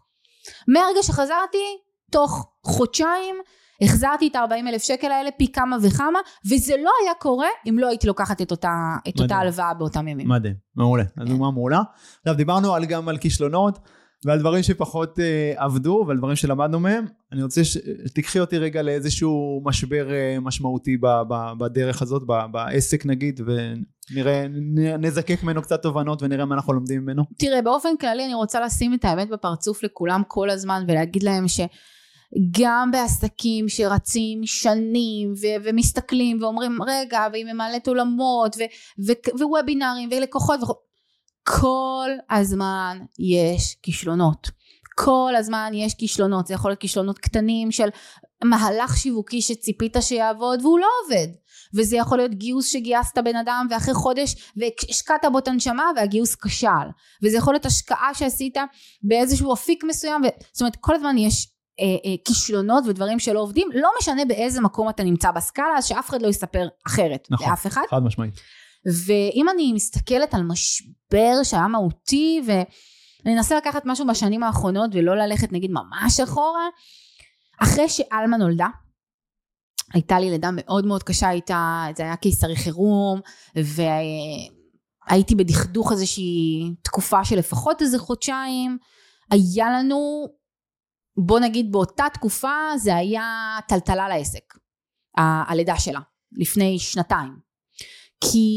מהרגע שחזרתי, תוך חודשיים, החזרתי את ה-40 אלף שקל האלה פי כמה וכמה, וזה לא היה קורה אם לא הייתי לוקחת את אותה, את אותה. הלוואה באותם ימים. מדהים, מעולה. כן. אז דוגמה מעולה. עכשיו דיברנו על, גם על כישלונות ועל דברים שפחות אה, עבדו ועל דברים שלמדנו מהם. אני רוצה שתיקחי אותי רגע לאיזשהו משבר אה, משמעותי ב, ב, בדרך הזאת, ב, בעסק נגיד, ונראה, נ- נזקק ממנו קצת תובנות ונראה מה אנחנו לומדים ממנו. תראה, באופן כללי אני רוצה לשים את האמת בפרצוף לכולם כל הזמן ולהגיד להם שגם בעסקים שרצים שנים ו- ומסתכלים ואומרים רגע והיא ממלאת עולמות ו- ו- ולקוחות וכו' כל הזמן יש כישלונות. כל הזמן יש כישלונות. זה יכול להיות כישלונות קטנים של מהלך שיווקי שציפית שיעבוד והוא לא עובד. וזה יכול להיות גיוס שגייסת בן אדם ואחרי חודש והשקעת בו את הנשמה והגיוס כשל. וזה יכול להיות השקעה שעשית באיזשהו אפיק מסוים ו... זאת אומרת כל הזמן יש אה, אה, כישלונות ודברים שלא עובדים, לא משנה באיזה מקום אתה נמצא בסקאלה, אז שאף אחד לא יספר אחרת נכון, לאף אחד. חד משמעית. ואם אני מסתכלת על משבר שהיה מהותי, ואני אנסה לקחת משהו בשנים האחרונות ולא ללכת נגיד ממש אחורה, אחרי שאלמה נולדה, הייתה לי לידה מאוד מאוד קשה איתה, זה היה קיסרי חירום, והייתי בדכדוך איזושהי תקופה של לפחות איזה חודשיים. היה לנו, בוא נגיד באותה תקופה זה היה טלטלה לעסק, ה- הלידה שלה, לפני שנתיים. כי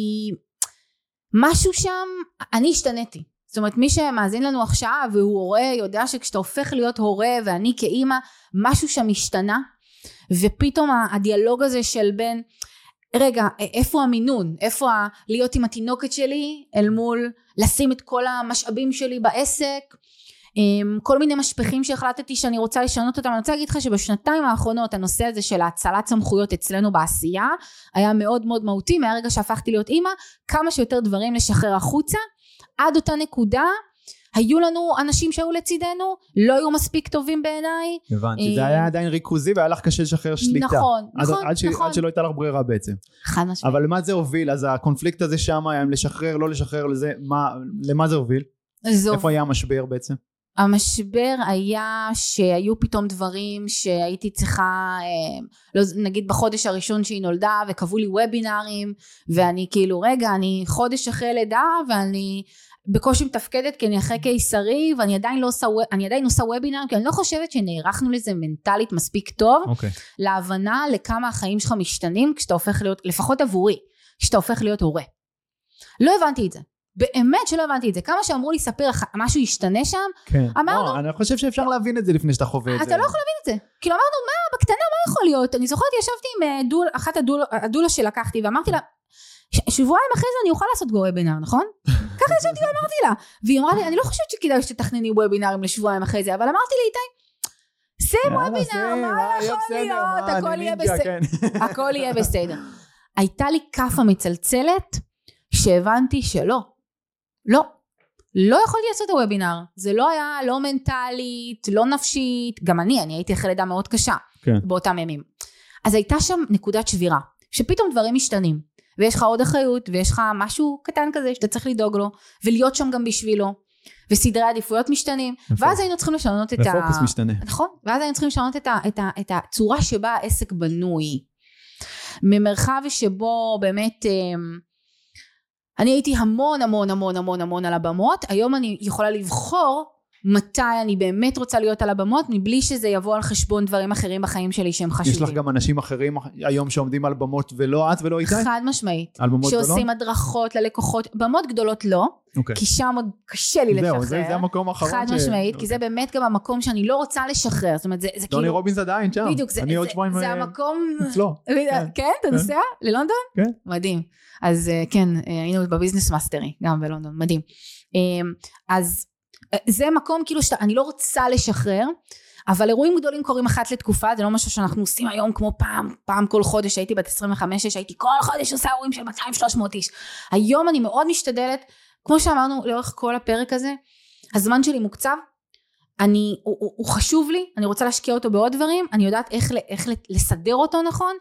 משהו שם, אני השתניתי. זאת אומרת, מי שמאזין לנו עכשיו והוא הורה, יודע שכשאתה הופך להיות הורה ואני כאימא, משהו שם השתנה, ופתאום הדיאלוג הזה של בין, רגע, איפה המינון? איפה ה- להיות עם התינוקת שלי אל מול לשים את כל המשאבים שלי בעסק? אמ, כל מיני משפכים שהחלטתי שאני רוצה לשנות אותם. אני רוצה להגיד לך שבשנתיים האחרונות הנושא הזה של האצלת סמכויות אצלנו בעשייה היה מאוד מאוד מהותי מהרגע שהפכתי להיות אימא, כמה שיותר דברים לשחרר החוצה. עד אותה נקודה היו לנו אנשים שהיו לצידנו, לא היו מספיק טובים בעיניי. הבנתי, זה היה עדיין ריכוזי והיה לך קשה לשחרר שליטה. נכון, עד- נכון, עד ש- נכון. עד שלא הייתה לך ברירה בעצם. חד משמעית. אבל למה זה הוביל? אז הקונפליקט הזה שם היה אם לשחרר, לא לשחרר, לזה, מה, למה זה הוביל? זו איפה היה המשבר בעצם? המשבר היה שהיו פתאום דברים שהייתי צריכה, אה, לא, נגיד בחודש הראשון שהיא נולדה וקבעו לי וובינארים ואני כאילו רגע אני חודש אחרי לידה ואני בקושי מתפקדת כי אני אחרי קיסרי ואני עדיין לא עושה, אני עדיין עושה וובינאר כי אני לא חושבת שנערכנו לזה מנטלית מספיק טוב אוקיי. להבנה לכמה החיים שלך משתנים כשאתה הופך להיות, לפחות עבורי, כשאתה הופך להיות הורה. לא הבנתי את זה. באמת שלא הבנתי את זה. כמה שאמרו לי, ספר, אח- משהו ישתנה שם, כן. אמרנו- לא, אני חושב שאפשר להבין את זה לפני שאתה חווה את זה. אתה לא יכול להבין את זה. כאילו אמרנו, מה, בקטנה, מה יכול להיות? אני זוכרת, ישבתי עם אה, דול, אחת הדול, הדולה שלקחתי, ואמרתי לה, "ש- שבועיים אחרי זה אני אוכל לעשות וובינר, נכון? *laughs* ככה ישבתי ואמרתי לה. והיא אמרה לי, אני לא חושבת שכדאי שתתכנני וובינרים לשבועיים אחרי זה, אבל אמרתי לי, איתי, שים שים, מה יהיה יכול להיות? מה, הכל יהיה בסדר. כן. *laughs* הכל יהיה בסדר. הייתה לי כאפה מצלצלת, שהבנתי שלא. לא. לא יכולתי לעשות את הוובינר. זה לא היה לא מנטלית, לא נפשית, גם אני, אני הייתי אחרי לידה מאוד קשה. כן. באותם ימים. אז הייתה שם נקודת שבירה, שפתאום דברים משתנים, ויש לך עוד אחריות, ויש לך משהו קטן כזה שאתה צריך לדאוג לו, ולהיות שם גם בשבילו, וסדרי העדיפויות משתנים, נכון. ואז היינו צריכים לשנות את ה... ופוקוס משתנה. נכון, ואז היינו צריכים לשנות את, ה, את, ה, את הצורה שבה העסק בנוי. ממרחב שבו באמת אמ, אני הייתי המון המון המון המון המון על הבמות, היום אני יכולה לבחור מתי אני באמת רוצה להיות על הבמות, מבלי שזה יבוא על חשבון דברים אחרים בחיים שלי שהם חשובים. יש לך גם אנשים אחרים היום שעומדים על במות ולא את ולא איתי? חד משמעית. על במות גדולות? שעושים הדרכות ללקוחות, במות גדולות לא, אוקיי. כי שם עוד קשה לי לשחרר. זהו, זה זה המקום האחרון חד ש- משמעית, כי זה אוקיי. באמת גם המקום שאני לא רוצה לשחרר, זאת אומרת זה, זה כאילו, רובינס עדיין שם. בדיוק, זה, זה, שבועיים זה אה, המקום, אצלו. *laughs* כן. כן, אתה כן. נוסע ללונדון? כן. מדהים. אז אה, כן, אה, היינו ב Business Mastery, גם בלונדון, מדהים. אה, אז זה מקום כאילו שאני לא רוצה לשחרר, אבל אירועים גדולים קורים אחת לתקופה, זה לא משהו שאנחנו עושים היום כמו פעם, פעם כל חודש, הייתי בת 25, שהייתי כל חודש עושה אירועים של 200-300 איש. היום אני מאוד משתדלת, כמו שאמרנו לאורך כל הפרק הזה, הזמן שלי מוקצב, אני, הוא, הוא, הוא חשוב לי, אני רוצה להשקיע אותו בעוד דברים, אני יודעת איך, איך לסדר אותו נכון,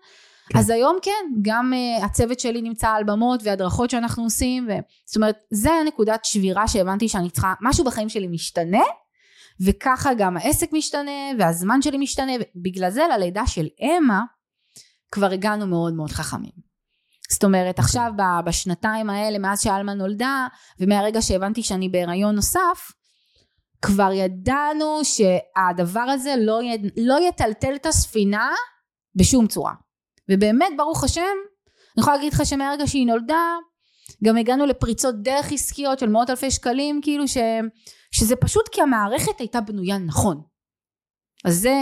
כן. אז היום כן, גם uh, הצוות שלי נמצא על במות והדרכות שאנחנו עושים, ו... זאת אומרת, זה הנקודת שבירה שהבנתי שאני צריכה, משהו בחיים שלי משתנה, וככה גם העסק משתנה, והזמן שלי משתנה, ובגלל זה ללידה של אמה, כבר הגענו מאוד מאוד חכמים. זאת אומרת, עכשיו ב- בשנתיים האלה, מאז שאלמה נולדה, ומהרגע שהבנתי שאני בהיריון נוסף, כבר ידענו שהדבר הזה לא, י... לא יטלטל את הספינה בשום צורה. ובאמת, ברוך השם, אני יכולה להגיד לך שמהרגע שהיא נולדה, גם הגענו לפריצות דרך עסקיות של מאות אלפי שקלים, כאילו ש... שזה פשוט כי המערכת הייתה בנויה נכון. אז זה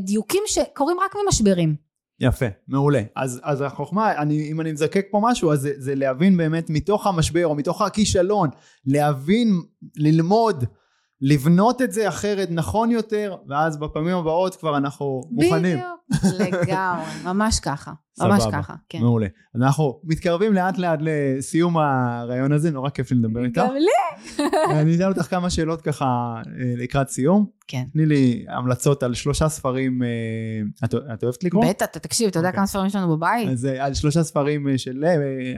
דיוקים שקורים רק ממשברים. יפה, מעולה. אז, אז החוכמה, אני, אם אני מזקק פה משהו, אז זה, זה להבין באמת מתוך המשבר או מתוך הכישלון, להבין, ללמוד, לבנות את זה אחרת, נכון יותר, ואז בפעמים הבאות כבר אנחנו מוכנים. בדיוק. לגמרי, ממש ככה, ממש סבבה. ככה, כן. מעולה. אנחנו מתקרבים לאט לאט לסיום הרעיון הזה, נורא כיף לי לדבר איתך. גם לי. אני אשאל אותך כמה שאלות ככה אה, לקראת סיום. כן. תני לי המלצות על שלושה ספרים, אה, את את אוהבת לקרוא? בטח, אתה תקשיב, אתה יודע אוקיי. כמה ספרים יש לנו בבית? אז אה, על שלושה ספרים של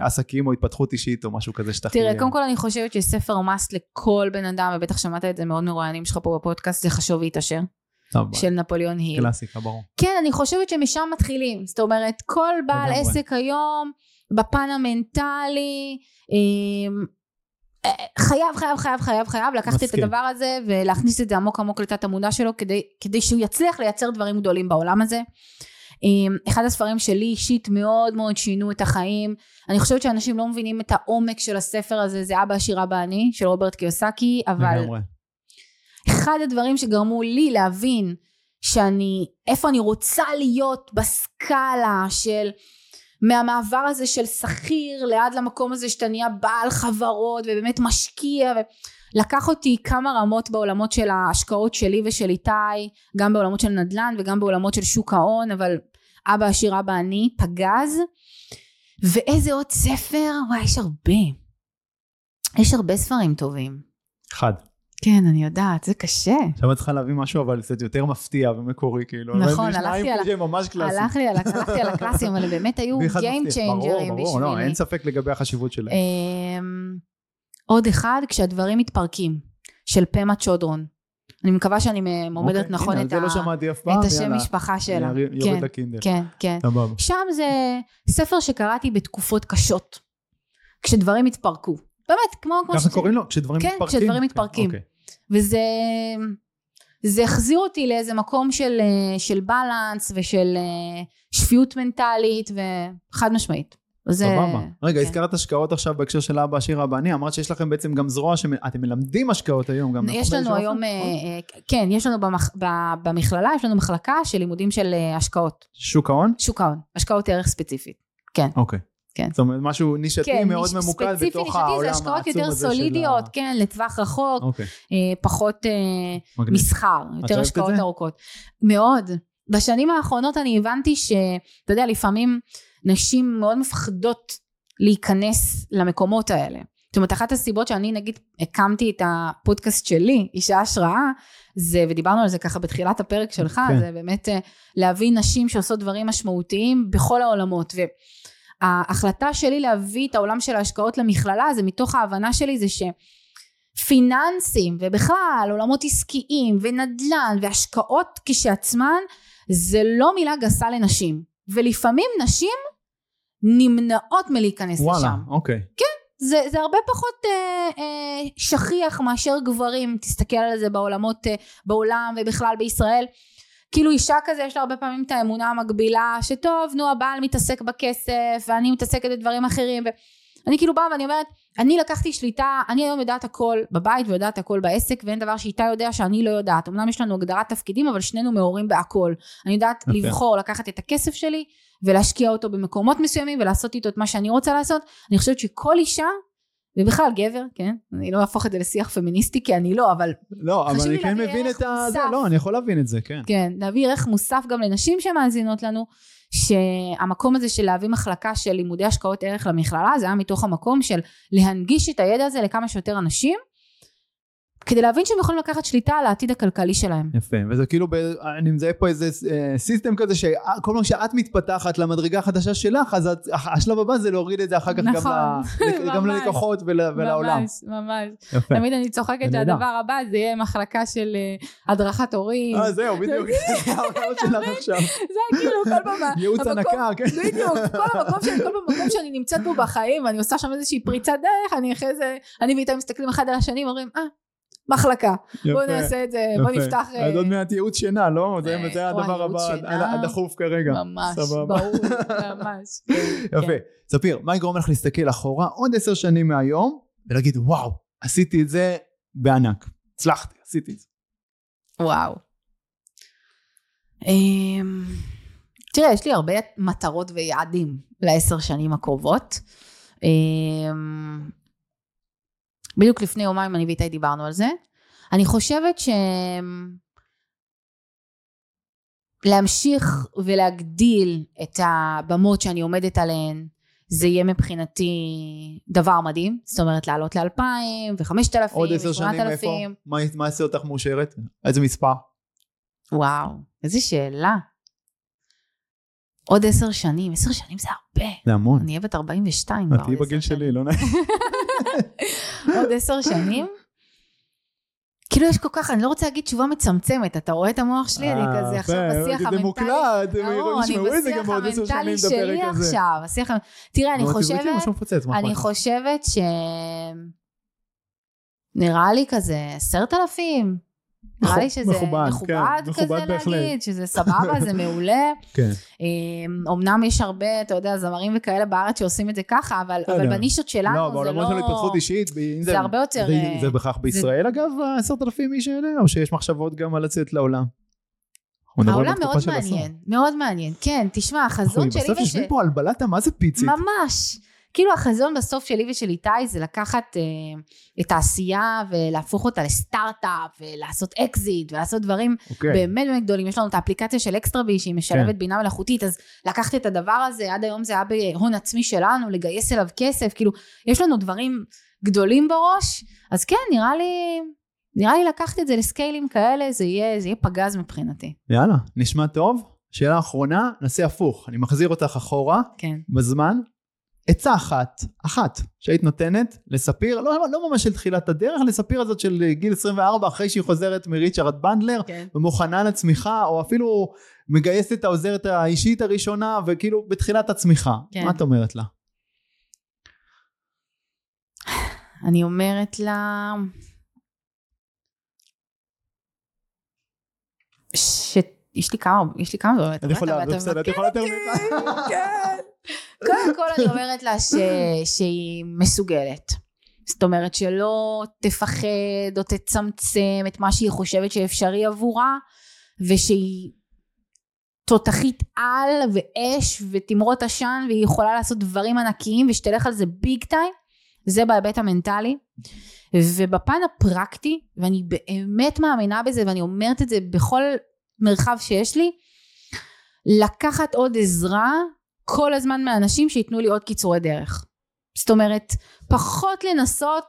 עסקים או התפתחות אישית או משהו כזה שתכי... תראה, קודם כל אני חושבת שספר must לכל בן אדם, ובטח שמעת את זה מאוד מרואיינים שלך פה בפודקאסט, זה חשוב והתעשר, סבבה. של נפוליאון היל. קלאסיקה, ברור. כן, אני חושבת שמשם מתחילים. זאת אומרת, כל בעל. עסק היום, בפן המנטלי, אמ, אה, חייב, חייב, חייב, חייב, חייב לקחת את מסכים. הדבר הזה ולהכניס את זה עמוק עמוק לתת המודע שלו כדי, כדי שהוא יצליח לייצר דברים גדולים בעולם הזה. אמ, אחד הספרים שלי אישית מאוד מאוד שינו את החיים. אני חושבת שאנשים לא מבינים את העומק של הספר הזה, זה אבא עשיר אבא אני של רוברט קיוסקי, אבל לגמרי. אחד הדברים שגרמו לי להבין שאני, איפה אני רוצה להיות בסקאלה של מהמעבר הזה של שכיר לעד למקום הזה שאתה נהיה בעל חברות ובאמת משקיע ולקח אותי כמה רמות בעולמות של ההשקעות שלי ושל איתי גם בעולמות של נדל"ן וגם בעולמות של שוק ההון אבל אבא עשיר אבא אני פגז. ואיזה עוד ספר? וואי יש הרבה. יש הרבה ספרים טובים. אחד. כן אני יודעת זה קשה עכשיו את צריכה להביא משהו אבל קצת יותר מפתיע ומקורי כאילו. נכון, הלכתי על שהם ממש קלאסיים. הלכתי על, הלכתי על הקלאסים, אבל באמת היו Game מפתיע. Changers ברור, ברור, לא, בשבילי. אין ספק לגבי החשיבות שלהם. אמ, עוד אחד, כשהדברים מתפרקים, של פמה צ'ודרון. אני מקווה שאני מ- עומדת אוקיי, נכון הנה, את זה ה- לא שמעתי אף פעם, את השם יאללה. משפחה שלה. יורד כן, לקינדל. כן, כן. סבבה. שם זה ספר שקראתי בתקופות קשות, כשדברים התפרקו. באמת, כמו... ככה ש- קוראים לו? כשדברים כן, מתפרקים? כשדברים כן, מתפרקים. אוקיי. וזה זה החזיר אותי לאיזה מקום של, אה, של בלנס ושל אה, שפיות מנטלית וחד משמעית. זה, סבבה. רגע, כן. הזכרת השקעות עכשיו בהקשר של אבא עשיר אבא אני, אמרת שיש לכם בעצם גם זרוע שאתם מלמדים השקעות היום גם. יש? לנו היום? אה, כן, יש לנו במח, במכללה, יש לנו מחלקה של לימודים של השקעות, שוק ההון? שוק ההון, השקעות ערך ספציפית. אוקיי. כן. זאת אומרת, משהו נישתי כן, מאוד ניש- ממוקד ספציפי, בתוך נישתי, העולם זה העצום השקעות יותר הזה של ה- סולידיות, כן, לטווח רחוק, אוקיי. אה, פחות אה. מסחר, יותר השקעות זה? ארוכות. מאוד. בשנים האחרונות אני הבנתי שאתה יודע, לפעמים נשים מאוד מפחדות להיכנס למקומות האלה. זאת אומרת, אחת הסיבות שאני נגיד הקמתי את הפודקאסט שלי, אישה השראה, זה, ודיברנו על זה ככה בתחילת הפרק שלך, כן. זה באמת אה, להביא נשים שעושות דברים משמעותיים בכל העולמות. וההחלטה שלי להביא את העולם של ההשקעות למכללה, זה מתוך ההבנה שלי, זה ש... פיננסים ובכלל עולמות עסקיים ונדל"ן והשקעות כשעצמן זה לא מילה גסה לנשים. ולפעמים נשים נמנעות מלהיכנס וואלה, לשם. אוקיי. זה, זה הרבה פחות אה, אה, שכיח מאשר גברים. תסתכל על זה בעולמות אה, בעולם ובכלל בישראל כאילו אישה כזה יש לה הרבה פעמים את האמונה המקבילה שטוב נו הבעל מתעסק בכסף ואני מתעסקת בדברים אחרים ואני כאילו באה ואני אומרת אני לקחתי שליטה אני היום יודעת הכל בבית ויודעת הכל בעסק ואין דבר שאיתה יודע שאני לא יודעת. אמנם יש לנו הגדרת תפקידים אבל שנינו מעורים בהכל. אני יודעת יפה. לבחור לקחת את הכסף שלי ולהשקיע אותו במקומות מסוימים ולעשות איתו את מה שאני רוצה לעשות. אני חושבת שכל אישה ובכלל גבר כן אני לא אהפוך את זה לשיח פמיניסטי כי אני לא אבל לא, אבל אני כן מבין את ה... זה. לא, אני יכול להבין את זה, כן. כן להביא ערך מוסף גם לנשים שמאזינות לנו שהמקום הזה של להביא מחלקה של לימודי השקעות ערך למכללה זה היה מתוך המקום של להנגיש את הידע הזה לכמה שיותר אנשים כדי להבין שהם יכולים לקחת שליטה על העתיד הכלכלי שלהם. יפה, וזה כאילו, ב... אני מזהה פה איזה אה, סיסטם כזה שכל פעם שאת מתפתחת למדרגה החדשה שלך, אז את, השלב הבא זה להוריד את זה אחר כך גם, נכון, ל... *laughs* גם. ללקוחות ול... ולעולם. ממש, ממש. יפה. תמיד אני צוחקת. שהדבר הבא זה יהיה מחלקה של אה, הדרכת הורים. אה, זהו, בדיוק. *laughs* זה העולם שלך עכשיו. זה כאילו כל פעם... ייעוץ הנקה, כן. בדיוק, כל המקום שאני, נמצאת בו בחיים ואני עושה שם איזושהי פריצת דרך, אני אחרי זה, אני ואיתה מסתכלים אחד על השני ואומרים, אה, מחלקה, בוא יפה, נעשה את זה, בוא יפה. נפתח... אז עוד אה, מעט ייעוץ שינה, לא? זה אה, זה וואי, הדבר הבא. הדחוף כרגע. ממש, סבבה. ברור, *laughs* ממש. יפה. כן. ספיר, מה יגרום לך להסתכל אחורה עוד עשר שנים מהיום, ולהגיד, וואו, עשיתי את זה בענק. הצלחתי, עשיתי את זה. וואו. אמ, תראה, יש לי הרבה מטרות ויעדים לעשר שנים הקרובות. בדיוק לפני יומיים אני ואיתי דיברנו על זה. אני חושבת ש... להמשיך ולהגדיל את הבמות שאני עומדת עליהן, זה יהיה מבחינתי דבר מדהים. זאת אומרת, לעלות לאלפיים וחמשת אלפים עוד עשר שנים איפה? מה, מה יעשה אותך מאושרת? איזה מספר? וואו, איזה שאלה. עוד עשר שנים, עשר שנים זה הרבה. זה המון. אני אהיה בת 42 את כבר. תהיי עוד בגיל שלי. לא נעים. *laughs* עוד עשר שנים? כאילו יש כל כך, אני לא רוצה להגיד תשובה מצמצמת, אתה רואה את המוח שלי, אני אה, כזה עכשיו בשיח זה המנטלי. מוקלט, הם אני ישמעו את זה גם בשיח בעוד עשר שנים המנטלי את שלי הפרק הזה. עכשיו, השיח... תראה, אני חושבת, אני? חושבת ש... נראה לי כזה עשרת אלפים. נראה לי שזה מכובד, מכובד כן, כזה מכובד בהחלט. להגיד, שזה סבבה, זה מעולה. *laughs* כן. אמ, אמנם יש הרבה, אתה יודע, זמרים וכאלה בארץ שעושים את זה ככה, אבל. אבל בנישות שלנו לא, זה בעולמות לא... של התפתחות אישית, אם זה הרבה יותר, זה- אה, זה בהכרח בישראל אגב, עשרת אלפים איש האלה, או שיש מחשבות גם על לצאת לעולם? אנחנו העולם מאוד. מעניין, מאוד מעניין. כן, תשמע, אנחנו החזון שלי בסוף וש... יושבים פה על בלטה, מה זה פיצית? ממש. כאילו החזון בסוף שלי ושל איתי זה לקחת אה, את העשייה ולהפוך אותה לסטארט-אפ ולעשות אקזיט ולעשות דברים אוקיי. באמת באמת גדולים. יש לנו את האפליקציה של אקסטרבי שהיא משלבת כן. בינה מלאכותית, אז לקחת את הדבר הזה, עד היום זה היה בהון עצמי שלנו, לגייס אליו כסף, כאילו, יש לנו דברים גדולים בראש, אז כן, נראה לי, נראה לי לקחת את זה לסקיילים כאלה, זה יהיה, זה יהיה פגז מבחינתי. יאללה, נשמע טוב. שאלה אחרונה, נעשה הפוך. אני מחזיר אותך אחורה כן. בזמן. עצה אחת, אחת, שהיית נותנת לספיר, לא, לא ממש של תחילת הדרך, לספיר הזאת של גיל 24 אחרי שהיא חוזרת מריצ'רד בנדלר כן. ומוכנה לצמיחה, או אפילו מגייסת את העוזרת האישית הראשונה וכאילו בתחילת הצמיחה. כן. מה את אומרת לה? אני אומרת לה... ש... יש לי כמה, יש לי כמה דברים. את יכולה, בסדר, את יכולה יותר ממך. קודם כל אני אומרת לה ש... שהיא מסוגלת. זאת אומרת שלא תפחד או תצמצם את מה שהיא חושבת שאפשרי עבורה, ושהיא תותחית על ואש ותמרות עשן והיא יכולה לעשות דברים ענקיים ושתלך על זה ביג טיים, זה בהיבט המנטלי. ובפן הפרקטי, ואני באמת מאמינה בזה ואני אומרת את זה בכל מרחב שיש לי, לקחת עוד עזרה כל הזמן מאנשים שייתנו לי עוד קיצורי דרך. זאת אומרת, פחות לנסות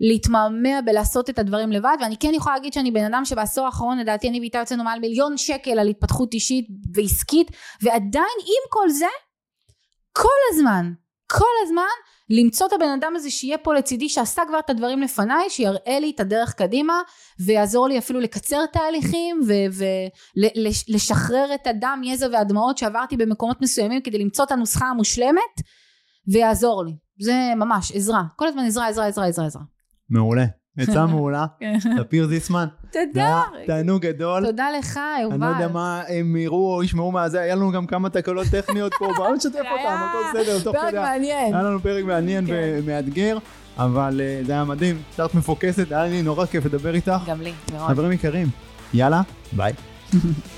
להתמהמה בלעשות את הדברים לבד, ואני כן יכולה להגיד שאני בן אדם שבעשור האחרון לדעתי אני ואיתה יוצאנו מעל מיליון שקל על התפתחות אישית ועסקית, ועדיין עם כל זה, כל הזמן, כל הזמן, למצוא את הבן אדם הזה שיהיה פה לצידי, שעשה כבר את הדברים לפניי, שיראה לי את הדרך קדימה, ויעזור לי אפילו לקצר תהליכים, ולשחרר את הדם, יזע והדמעות שעברתי במקומות מסוימים, כדי למצוא את הנוסחה המושלמת, ויעזור לי. זה ממש עזרה, כל הזמן עזרה, עזרה, עזרה, עזרה, עזרה. מעולה. עצה *laughs* מעולה. ספיר זיסמן. זה תודה. תענוג גדול. תודה לך, יובל. אני לא יודע מה הם יראו או ישמעו מהזה, היה לנו גם כמה תקלות טכניות פה, בואו נשתף *laughs* זה אותם, הכל בסדר, תוך פרק כדי. מעניין. היה לנו פרק מעניין כן. ומאתגר, אבל אה, זה היה מדהים, שרת מפוקסת, היה לי נורא כיף לדבר איתך. גם לי, מאוד. חברים יקרים, יאללה, ביי. *laughs*